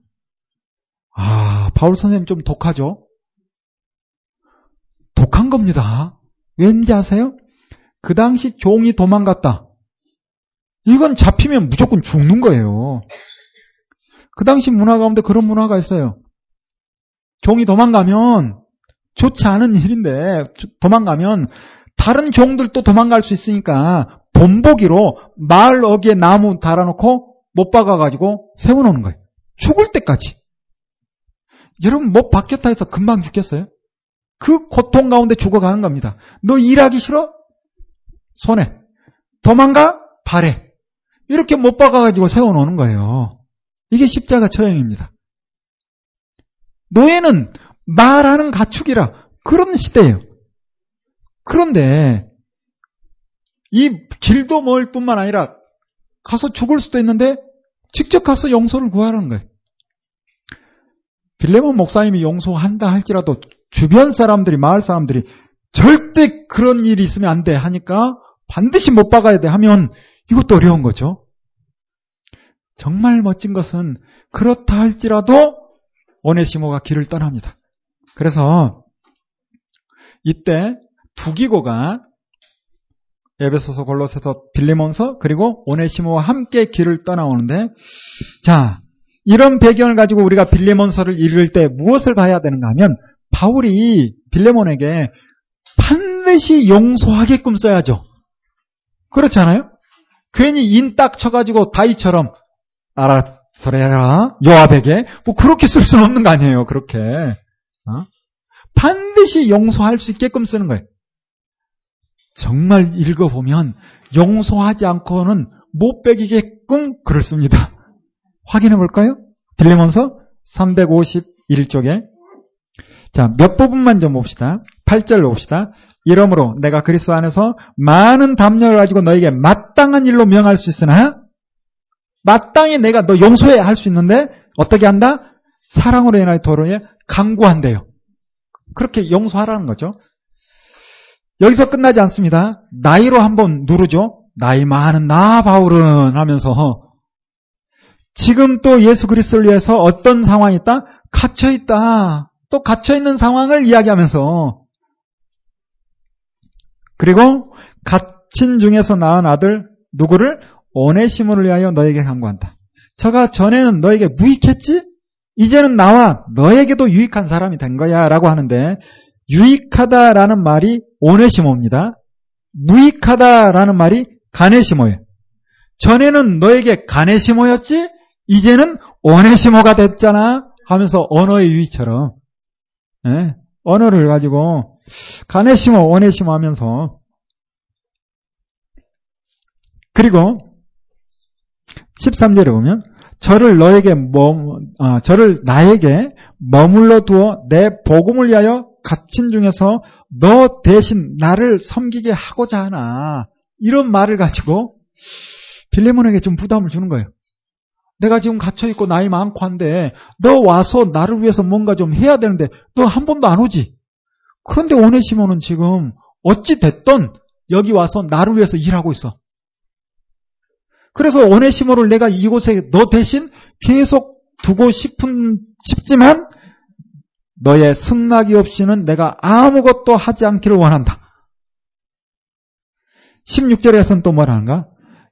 아, 바울 선생님 좀 독하죠? 독한 겁니다. 왠지 아세요? 그 당시 종이 도망갔다. 이건 잡히면 무조건 죽는 거예요. 그 당시 문화 가운데 그런 문화가 있어요. 종이 도망가면 좋지 않은 일인데 도망가면 다른 종들도 도망갈 수 있으니까 본보기로 마을 어귀에 나무 달아놓고 못 박아가지고 세워놓는 거예요. 죽을 때까지. 여러분 못 박혔다 해서 금방 죽겠어요? 그 고통 가운데 죽어가는 겁니다. 너 일하기 싫어? 손에. 도망가? 발에. 이렇게 못 박아가지고 세워놓는 거예요. 이게 십자가 처형입니다. 노예는 말하는 가축이라 그런 시대예요. 그런데 이 길도 멀 뿐만 아니라 가서 죽을 수도 있는데 직접 가서 용서를 구하라는 거예요. 빌레몬 목사님이 용서한다 할지라도 주변 사람들이 마을 사람들이 절대 그런 일이 있으면 안 돼 하니까 반드시 못 박아야 돼 하면 이것도 어려운 거죠. 정말 멋진 것은 그렇다 할지라도 오네시모가 길을 떠납니다. 그래서 이때 두기고가 에베소서 골로새서 빌레몬서 그리고 오네시모와 함께 길을 떠나오는데 자 이런 배경을 가지고 우리가 빌레몬서를 읽을 때 무엇을 봐야 되는가 하면 바울이 빌레몬에게 반드시 용서하게끔 써야죠. 그렇지 않아요? 괜히 인 딱 쳐가지고 다이처럼 알아서래라 요압에게 뭐 그렇게 쓸 수는 없는 거 아니에요. 그렇게 어? 반드시 용서할 수 있게끔 쓰는 거예요. 정말 읽어보면 용서하지 않고는 못 빼기게끔 글을 씁니다. 확인해 볼까요? 빌레몬서 351쪽에 자, 몇 부분만 좀 봅시다. 8절 봅시다. 이러므로 내가 그리스도 안에서 많은 담력을 가지고 너에게 마땅한 일로 명할 수 있으나 마땅히 내가 너 용서해 할 수 있는데 어떻게 한다? 사랑으로 인하여 도로에 강구한대요. 그렇게 용서하라는 거죠. 여기서 끝나지 않습니다. 나이로 한번 누르죠. 나이 많은 나 바울은 하면서 지금 또 예수 그리스도를 위해서 어떤 상황이 있다? 갇혀 있다. 또 갇혀 있는 상황을 이야기하면서 그리고 갇힌 중에서 낳은 아들 누구를 오네시모를 위하여 너에게 강구한다. 저가 전에는 너에게 무익했지? 이제는 나와 너에게도 유익한 사람이 된 거야 라고 하는데 유익하다라는 말이 오네시모입니다. 무익하다라는 말이 가네시모예요. 전에는 너에게 가네시모였지? 이제는 오네시모가 됐잖아 하면서 언어의 유의처럼 네? 언어를 가지고 가네시모 오네시모 하면서 그리고 13절에 보면 저를 너에게 머, 아, 저를 나에게 머물러 두어 내 복음을 위하여 갇힌 중에서 너 대신 나를 섬기게 하고자 하나 이런 말을 가지고 빌레몬에게 좀 부담을 주는 거예요. 내가 지금 갇혀 있고 나이 많고 한데 너 와서 나를 위해서 뭔가 좀 해야 되는데 너 한 번도 안 오지. 그런데 오네시모는 지금 어찌 됐던 여기 와서 나를 위해서 일하고 있어. 그래서 오네시모를 내가 이곳에 너 대신 계속 두고 싶은 싶지만 너의 승낙이 없이는 내가 아무것도 하지 않기를 원한다. 16절에서는 또 뭐라는가?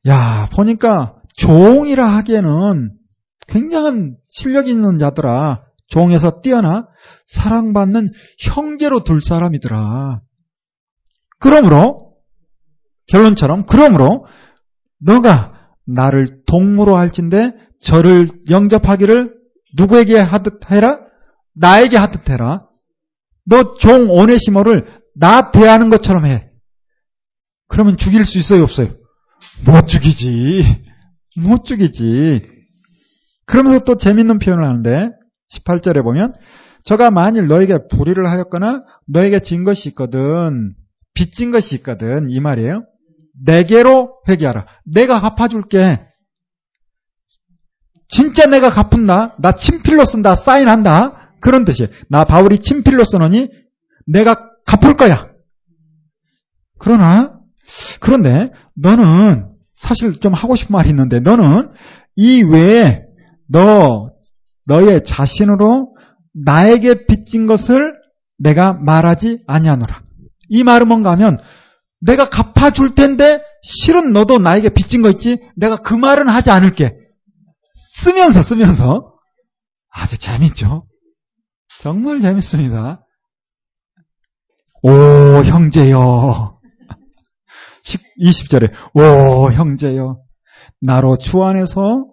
야, 보니까 종이라 하기에는 굉장한 실력 있는 자더라. 종에서 뛰어나 사랑받는 형제로 둘 사람이더라. 그러므로 결론처럼 그러므로 너가 나를 동무로 할진데 저를 영접하기를 누구에게 하듯 해라? 나에게 하듯 해라. 너 종 오네시모를 나 대하는 것처럼 해. 그러면 죽일 수 있어요, 없어요? 못 죽이지. 못 죽이지. 그러면서 또 재밌는 표현을 하는데 18절에 보면 저가 만일 너에게 불의를 하였거나 너에게 진 것이 있거든 빚진 것이 있거든 이 말이에요. 내게로 회개하라. 내가 갚아줄게. 진짜 내가 갚은다. 나 친필로 쓴다. 사인한다. 그런 뜻이에요. 나 바울이 친필로 쓰노니 내가 갚을 거야. 그러나 그런데 너는 사실 좀 하고 싶은 말이 있는데 너는 이 외에 너 너의 자신으로 나에게 빚진 것을 내가 말하지 아니하노라. 이 말은 뭔가 하면 내가 갚아줄 텐데 실은 너도 나에게 빚진 거 있지? 내가 그 말은 하지 않을게. 쓰면서 쓰면서 아주 재밌죠? 정말 재밌습니다. 오 형제여 20절에 오 형제여 나로 주 안에서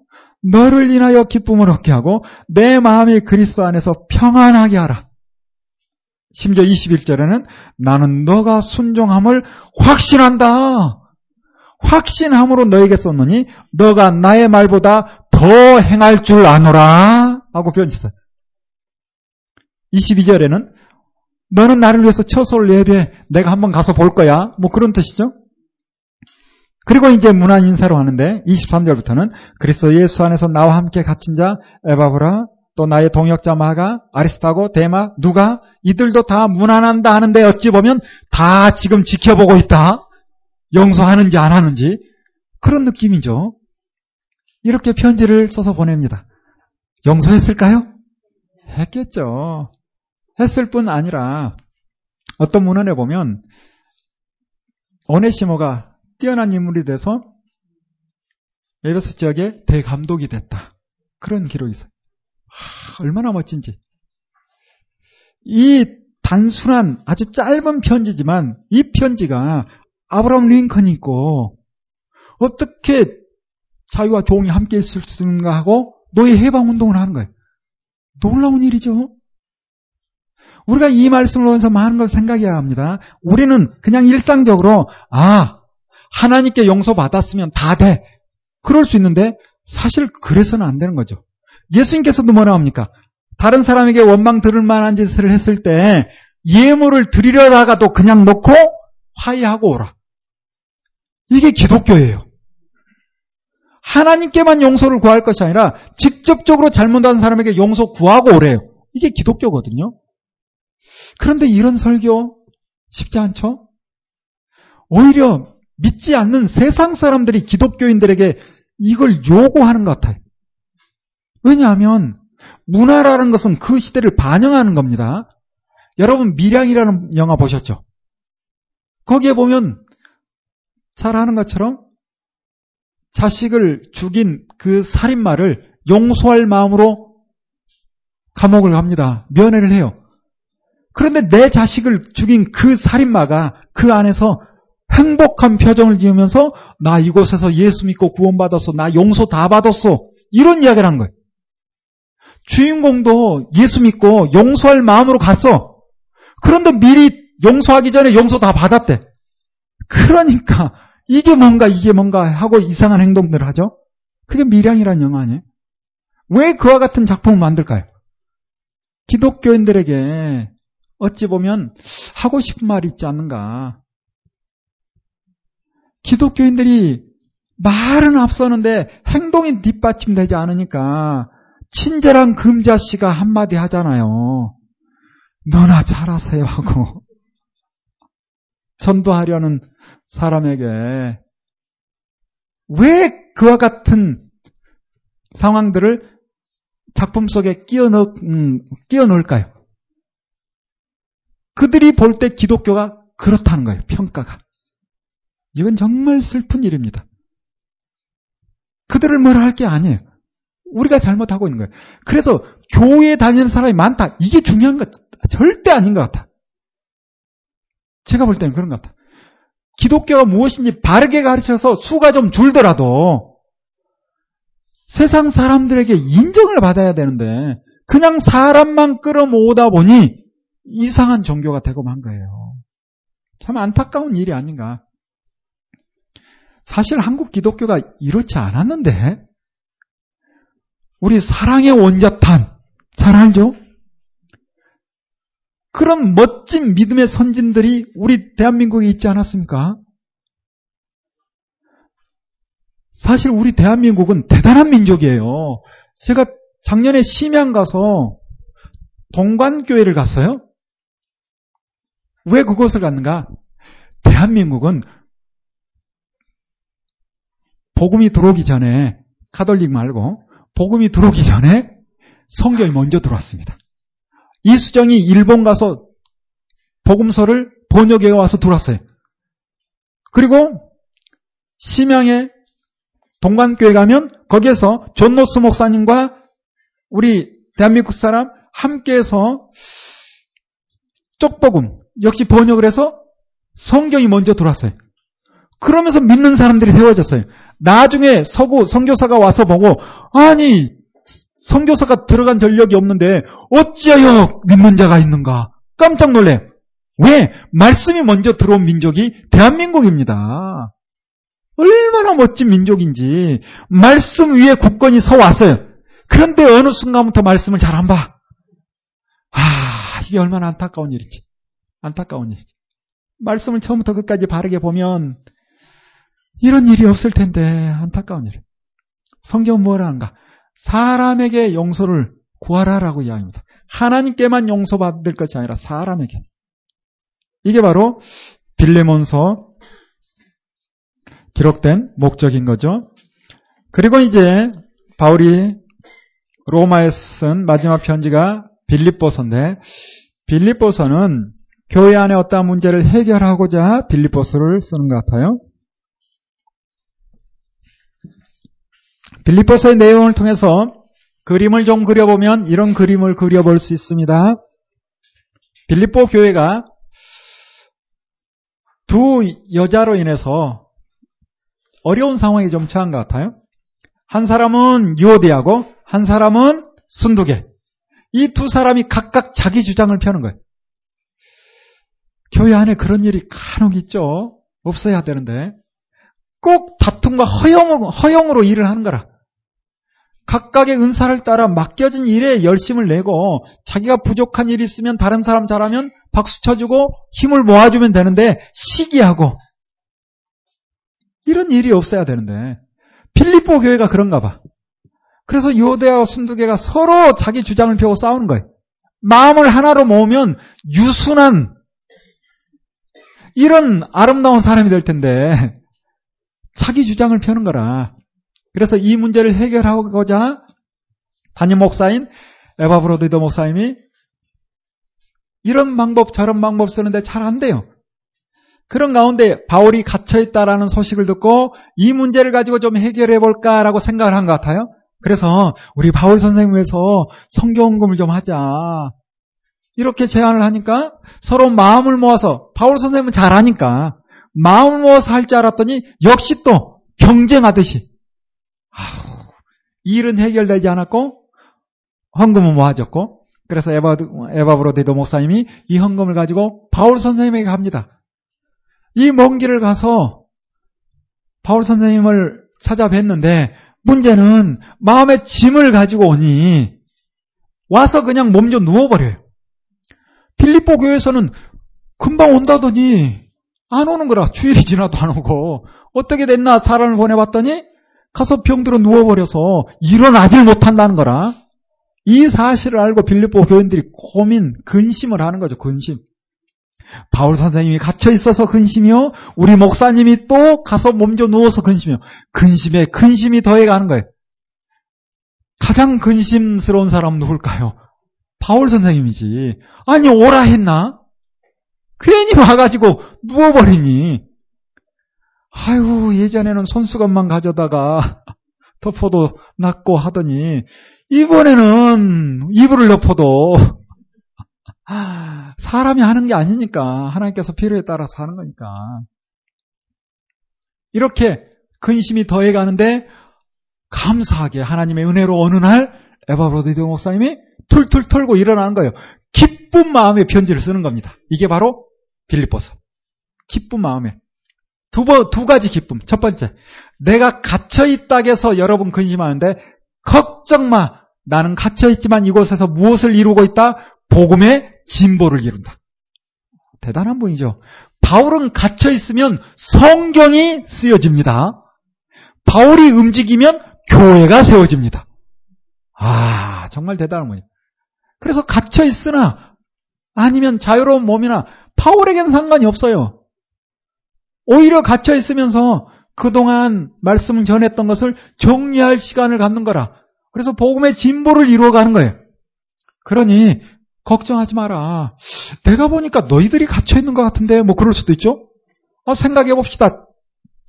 너를 인하여 기쁨을 얻게 하고 내 마음이 그리스도 안에서 평안하게 하라. 심지어 21절에는 나는 너가 순종함을 확신한다. 확신함으로 너에게 썼느니 너가 나의 말보다 더 행할 줄 아노라 하고 변치어요 22절에는 너는 나를 위해서 처소를 예배해 내가 한번 가서 볼 거야. 뭐 그런 뜻이죠. 그리고 이제 문안 인사로 하는데 23절부터는 그리스도 예수 안에서 나와 함께 갇힌 자 에바브라 또 나의 동역자 마가 아리스타고 데마 누가 이들도 다 문안한다 하는데 어찌 보면 다 지금 지켜보고 있다. 용서하는지 안 하는지 그런 느낌이죠. 이렇게 편지를 써서 보냅니다. 용서했을까요? 했겠죠. 했을 뿐 아니라 어떤 문헌에 보면 오네시모가 뛰어난 인물이 돼서 에베소 지역의 대감독이 됐다. 그런 기록이 있어요. 하, 얼마나 멋진지. 이 단순한 아주 짧은 편지지만 이 편지가 아브라함 링컨이 있고 어떻게 자유와 종이 함께 있을 수 있는가 하고 노예 해방 운동을 하는 거예요. 놀라운 일이죠. 우리가 이 말씀을 보면서 많은 걸 생각해야 합니다. 우리는 그냥 일상적으로 아 하나님께 용서받았으면 다 돼. 그럴 수 있는데 사실 그래서는 안 되는 거죠. 예수님께서도 뭐라 합니까? 다른 사람에게 원망 들을 만한 짓을 했을 때 예물을 드리려다가도 그냥 놓고 화해하고 오라. 이게 기독교예요. 하나님께만 용서를 구할 것이 아니라 직접적으로 잘못한 사람에게 용서 구하고 오래요. 이게 기독교거든요. 그런데 이런 설교 쉽지 않죠? 오히려 믿지 않는 세상 사람들이 기독교인들에게 이걸 요구하는 것 같아요. 왜냐하면 문화라는 것은 그 시대를 반영하는 겁니다. 여러분 미량이라는 영화 보셨죠? 거기에 보면 잘 아는 것처럼 자식을 죽인 그 살인마를 용서할 마음으로 감옥을 갑니다. 면회를 해요. 그런데 내 자식을 죽인 그 살인마가 그 안에서 행복한 표정을 지으면서 나 이곳에서 예수 믿고 구원받았어. 나 용서 다 받았어. 이런 이야기를 한 거예요. 주인공도 예수 믿고 용서할 마음으로 갔어. 그런데 미리 용서하기 전에 용서 다 받았대. 그러니까 이게 뭔가 이게 뭔가 하고 이상한 행동들을 하죠. 그게 미량이란 영화 아니에요? 왜 그와 같은 작품을 만들까요? 기독교인들에게 어찌 보면 하고 싶은 말이 있지 않는가. 기독교인들이 말은 앞서는데 행동이 뒷받침되지 않으니까 친절한 금자씨가 한마디 하잖아요. 너나 잘하세요 하고 전도하려는 사람에게 왜 그와 같은 상황들을 작품 속에 끼워 넣, 음, 끼워 넣을까요? 그들이 볼 때 기독교가 그렇다는 거예요, 평가가. 이건 정말 슬픈 일입니다. 그들을 뭐라 할 게 아니에요. 우리가 잘못하고 있는 거예요. 그래서 교회에 다니는 사람이 많다. 이게 중요한 것 절대 아닌 것 같아. 제가 볼 때는 그런 것 같아. 기독교가 무엇인지 바르게 가르쳐서 수가 좀 줄더라도 세상 사람들에게 인정을 받아야 되는데 그냥 사람만 끌어모으다 보니 이상한 종교가 되고 만 거예요. 참 안타까운 일이 아닌가. 사실 한국 기독교가 이렇지 않았는데 우리 사랑의 원자탄 잘 알죠? 그런 멋진 믿음의 선진들이 우리 대한민국에 있지 않았습니까? 사실 우리 대한민국은 대단한 민족이에요. 제가 작년에 심양 가서 동관교회를 갔어요. 왜 그곳을 갔는가? 대한민국은 복음이 들어오기 전에 카톨릭 말고 복음이 들어오기 전에 성경이 먼저 들어왔습니다. 이수정이 일본 가서 복음서를 번역해 와서 들어왔어요. 그리고 심양에 동관교회 가면 거기에서 존노스 목사님과 우리 대한민국 사람 함께해서 쪽복음 역시 번역을 해서 성경이 먼저 들어왔어요. 그러면서 믿는 사람들이 세워졌어요. 나중에 서구 성교사가 와서 보고 아니 성교사가 들어간 전력이 없는데 어찌하여 믿는 자가 있는가 깜짝 놀래. 왜? 말씀이 먼저 들어온 민족이 대한민국입니다. 얼마나 멋진 민족인지 말씀 위에 국권이 서 왔어요. 그런데 어느 순간부터 말씀을 잘 안 봐. 아, 이게 얼마나 안타까운 일인지. 안타까운 일이지. 말씀을 처음부터 끝까지 바르게 보면 이런 일이 없을 텐데 안타까운 일. 성경은 뭐라 하는가? 사람에게 용서를 구하라라고 이야기합니다. 하나님께만 용서받을 것이 아니라 사람에게. 이게 바로 빌레몬서 기록된 목적인 거죠. 그리고 이제 바울이 로마에 쓴 마지막 편지가 빌립보서인데 빌립보서는 교회 안에 어떠한 문제를 해결하고자 빌립보서를 쓰는 것 같아요. 빌립보서의 내용을 통해서 그림을 좀 그려보면 이런 그림을 그려볼 수 있습니다. 빌립보 교회가 두 여자로 인해서 어려운 상황에 좀 처한 것 같아요. 한 사람은 유오디하고 한 사람은 순두계. 이두 사람이 각각 자기 주장을 펴는 거예요. 교회 안에 그런 일이 간혹 있죠. 없어야 되는데 꼭 다툼과 허용으로, 허용으로 일을 하는 거라. 각각의 은사를 따라 맡겨진 일에 열심을 내고 자기가 부족한 일이 있으면 다른 사람 잘하면 박수 쳐주고 힘을 모아주면 되는데 시기하고 이런 일이 없어야 되는데 필리포 교회가 그런가 봐. 그래서 요대와 순두개가 서로 자기 주장을 펴고 싸우는 거예요. 마음을 하나로 모으면 유순한 이런 아름다운 사람이 될 텐데 자기 주장을 펴는 거라. 그래서 이 문제를 해결하고자 담임 목사인 에바 브로디도 목사님이 이런 방법 저런 방법 쓰는데 잘 안 돼요. 그런 가운데 바울이 갇혀 있다라는 소식을 듣고 이 문제를 가지고 좀 해결해 볼까라고 생각을 한 것 같아요. 그래서 우리 바울 선생님에서 성경공부를 좀 하자. 이렇게 제안을 하니까 서로 마음을 모아서 바울 선생님은 잘하니까 마음을 모아서 할 줄 알았더니 역시 또 경쟁하듯이 아우, 일은 해결되지 않았고 헌금은 모아졌고 그래서 에바, 에바브로데도 목사님이 이 헌금을 가지고 바울 선생님에게 갑니다. 이 먼 길을 가서 바울 선생님을 찾아뵀는데 문제는 마음의 짐을 가지고 오니 와서 그냥 몸 좀 누워버려요. 필리포 교회에서는 금방 온다더니 안 오는 거라. 주일이 지나도 안 오고 어떻게 됐나 사람을 보내봤더니 가서 병들어 누워버려서 일어나질 못한다는 거라. 이 사실을 알고 빌립보 교인들이 고민, 근심을 하는 거죠. 근심. 바울 선생님이 갇혀 있어서 근심이요. 우리 목사님이 또 가서 몸져 누워서 근심이요. 근심에 근심이 더해 가는 거예요. 가장 근심스러운 사람은 누굴까요? 바울 선생님이지. 아니 오라 했나? 괜히 와가지고 누워버리니. 아이고 예전에는 손수건만 가져다가 덮어도 낫고 하더니 이번에는 이불을 덮어도 사람이 하는 게 아니니까 하나님께서 필요에 따라서 하는 거니까 이렇게 근심이 더해 가는데 감사하게 하나님의 은혜로 어느 날 에바브로디도 목사님이 툴툴 털고 일어나는 거예요. 기쁜 마음에 편지를 쓰는 겁니다. 이게 바로 빌립보서. 기쁜 마음에. 두, 번, 두 가지 기쁨. 첫 번째, 내가 갇혀있다고 해서 여러분 근심하는데, 걱정 마. 나는 갇혀있지만 이곳에서 무엇을 이루고 있다? 복음의 진보를 이룬다. 대단한 분이죠. 바울은 갇혀있으면 성경이 쓰여집니다. 바울이 움직이면 교회가 세워집니다. 아, 정말 대단한 분이에요. 그래서 갇혀있으나, 아니면 자유로운 몸이나, 바울에게는 상관이 없어요. 오히려 갇혀 있으면서 그동안 말씀을 전했던 것을 정리할 시간을 갖는 거라. 그래서 복음의 진보를 이루어가는 거예요. 그러니 걱정하지 마라. 내가 보니까 너희들이 갇혀 있는 것 같은데 뭐 그럴 수도 있죠. 아, 생각해 봅시다.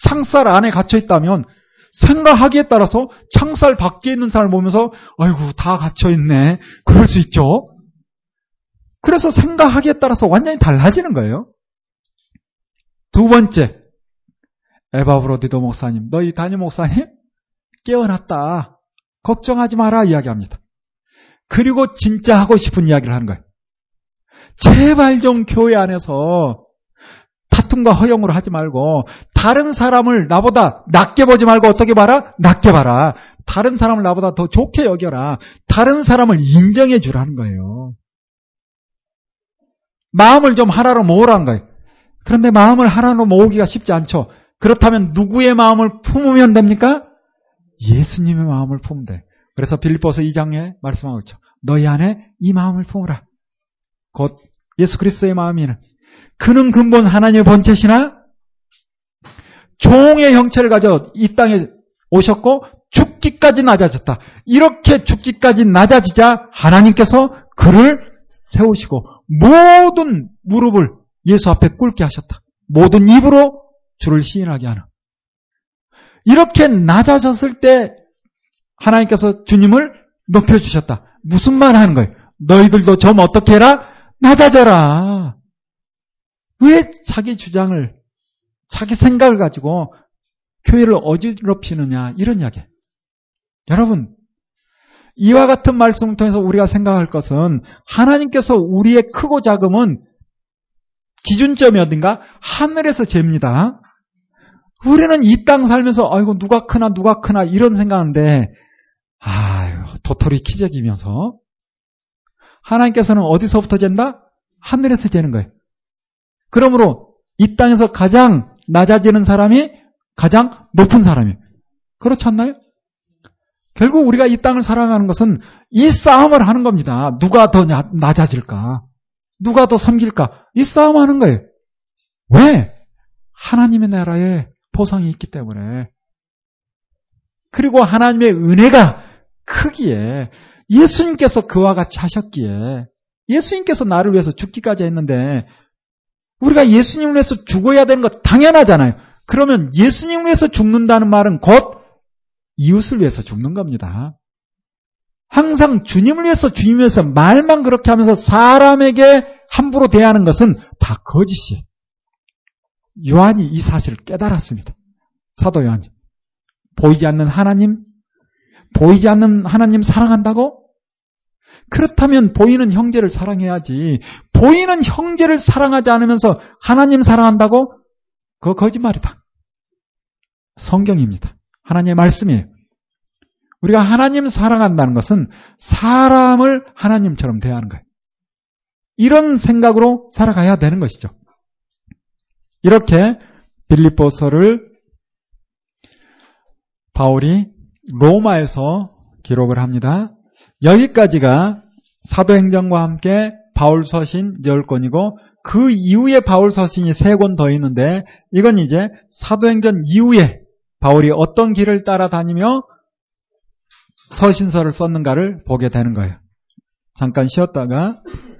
창살 안에 갇혀 있다면 생각하기에 따라서 창살 밖에 있는 사람을 보면서 아이고 다 갇혀 있네. 그럴 수 있죠. 그래서 생각하기에 따라서 완전히 달라지는 거예요. 두 번째, 에바브로디도 목사님, 너희 담임 목사님 깨어났다. 걱정하지 마라 이야기합니다. 그리고 진짜 하고 싶은 이야기를 하는 거예요. 제발 좀 교회 안에서 다툼과 허용으로 하지 말고 다른 사람을 나보다 낮게 보지 말고 어떻게 봐라? 낮게 봐라. 다른 사람을 나보다 더 좋게 여겨라. 다른 사람을 인정해 주라는 거예요. 마음을 좀 하나로 모으라는 거예요. 그런데 마음을 하나로 모으기가 쉽지 않죠. 그렇다면 누구의 마음을 품으면 됩니까? 예수님의 마음을 돼. 그래서 빌립보서 2장에 말씀하고 있죠. 너희 안에 이 마음을 품으라. 곧 예수 그리스도의 마음이는 그는 근본 하나님의 본체시나 종의 형체를 가져 이 땅에 오셨고 죽기까지 낮아졌다. 이렇게 죽기까지 낮아지자 하나님께서 그를 세우시고 모든 무릎을 예수 앞에 꿇게 하셨다. 모든 입으로 주를 시인하게 하는. 이렇게 낮아졌을 때 하나님께서 주님을 높여주셨다. 무슨 말 하는 거예요? 너희들도 좀 어떻게 해라? 낮아져라. 왜 자기 주장을, 자기 생각을 가지고 교회를 어지럽히느냐, 이런 이야기. 여러분, 이와 같은 말씀을 통해서 우리가 생각할 것은 하나님께서 우리의 크고 작음은 기준점이 어딘가? 하늘에서 잽니다. 우리는 이 땅 살면서 아이고 누가 크나 누가 크나 이런 생각하는데 아유 도토리 키재기면서 하나님께서는 어디서부터 잰다? 하늘에서 재는 거예요. 그러므로 이 땅에서 가장 낮아지는 사람이 가장 높은 사람이에요. 그렇지 않나요? 결국 우리가 이 땅을 살아가는 것은 이 싸움을 하는 겁니다. 누가 더 낮아질까? 누가 더 섬길까? 이 싸움 하는 거예요. 왜? 하나님의 나라에 보상이 있기 때문에. 그리고 하나님의 은혜가 크기에 예수님께서 그와 같이 하셨기에 예수님께서 나를 위해서 죽기까지 했는데 우리가 예수님을 위해서 죽어야 되는 것 당연하잖아요. 그러면 예수님을 위해서 죽는다는 말은 곧 이웃을 위해서 죽는 겁니다. 항상 주님을 위해서 주님 위해서 말만 그렇게 하면서 사람에게 함부로 대하는 것은 다 거짓이에요. 요한이 이 사실을 깨달았습니다. 사도 요한이. 보이지 않는 하나님, 보이지 않는 하나님 사랑한다고? 그렇다면 보이는 형제를 사랑해야지. 보이는 형제를 사랑하지 않으면서 하나님 사랑한다고? 그거 거짓말이다. 성경입니다. 하나님의 말씀이에요. 우리가 하나님 사랑한다는 것은 사람을 하나님처럼 대하는 거예요. 이런 생각으로 살아가야 되는 것이죠. 이렇게 빌립보서를 바울이 로마에서 기록을 합니다. 여기까지가 사도행전과 함께 바울 서신 10권이고 그 이후에 바울 서신이 3권 더 있는데 이건 이제 사도행전 이후에 바울이 어떤 길을 따라다니며 서신서를 썼는가를 보게 되는 거예요. 잠깐 쉬었다가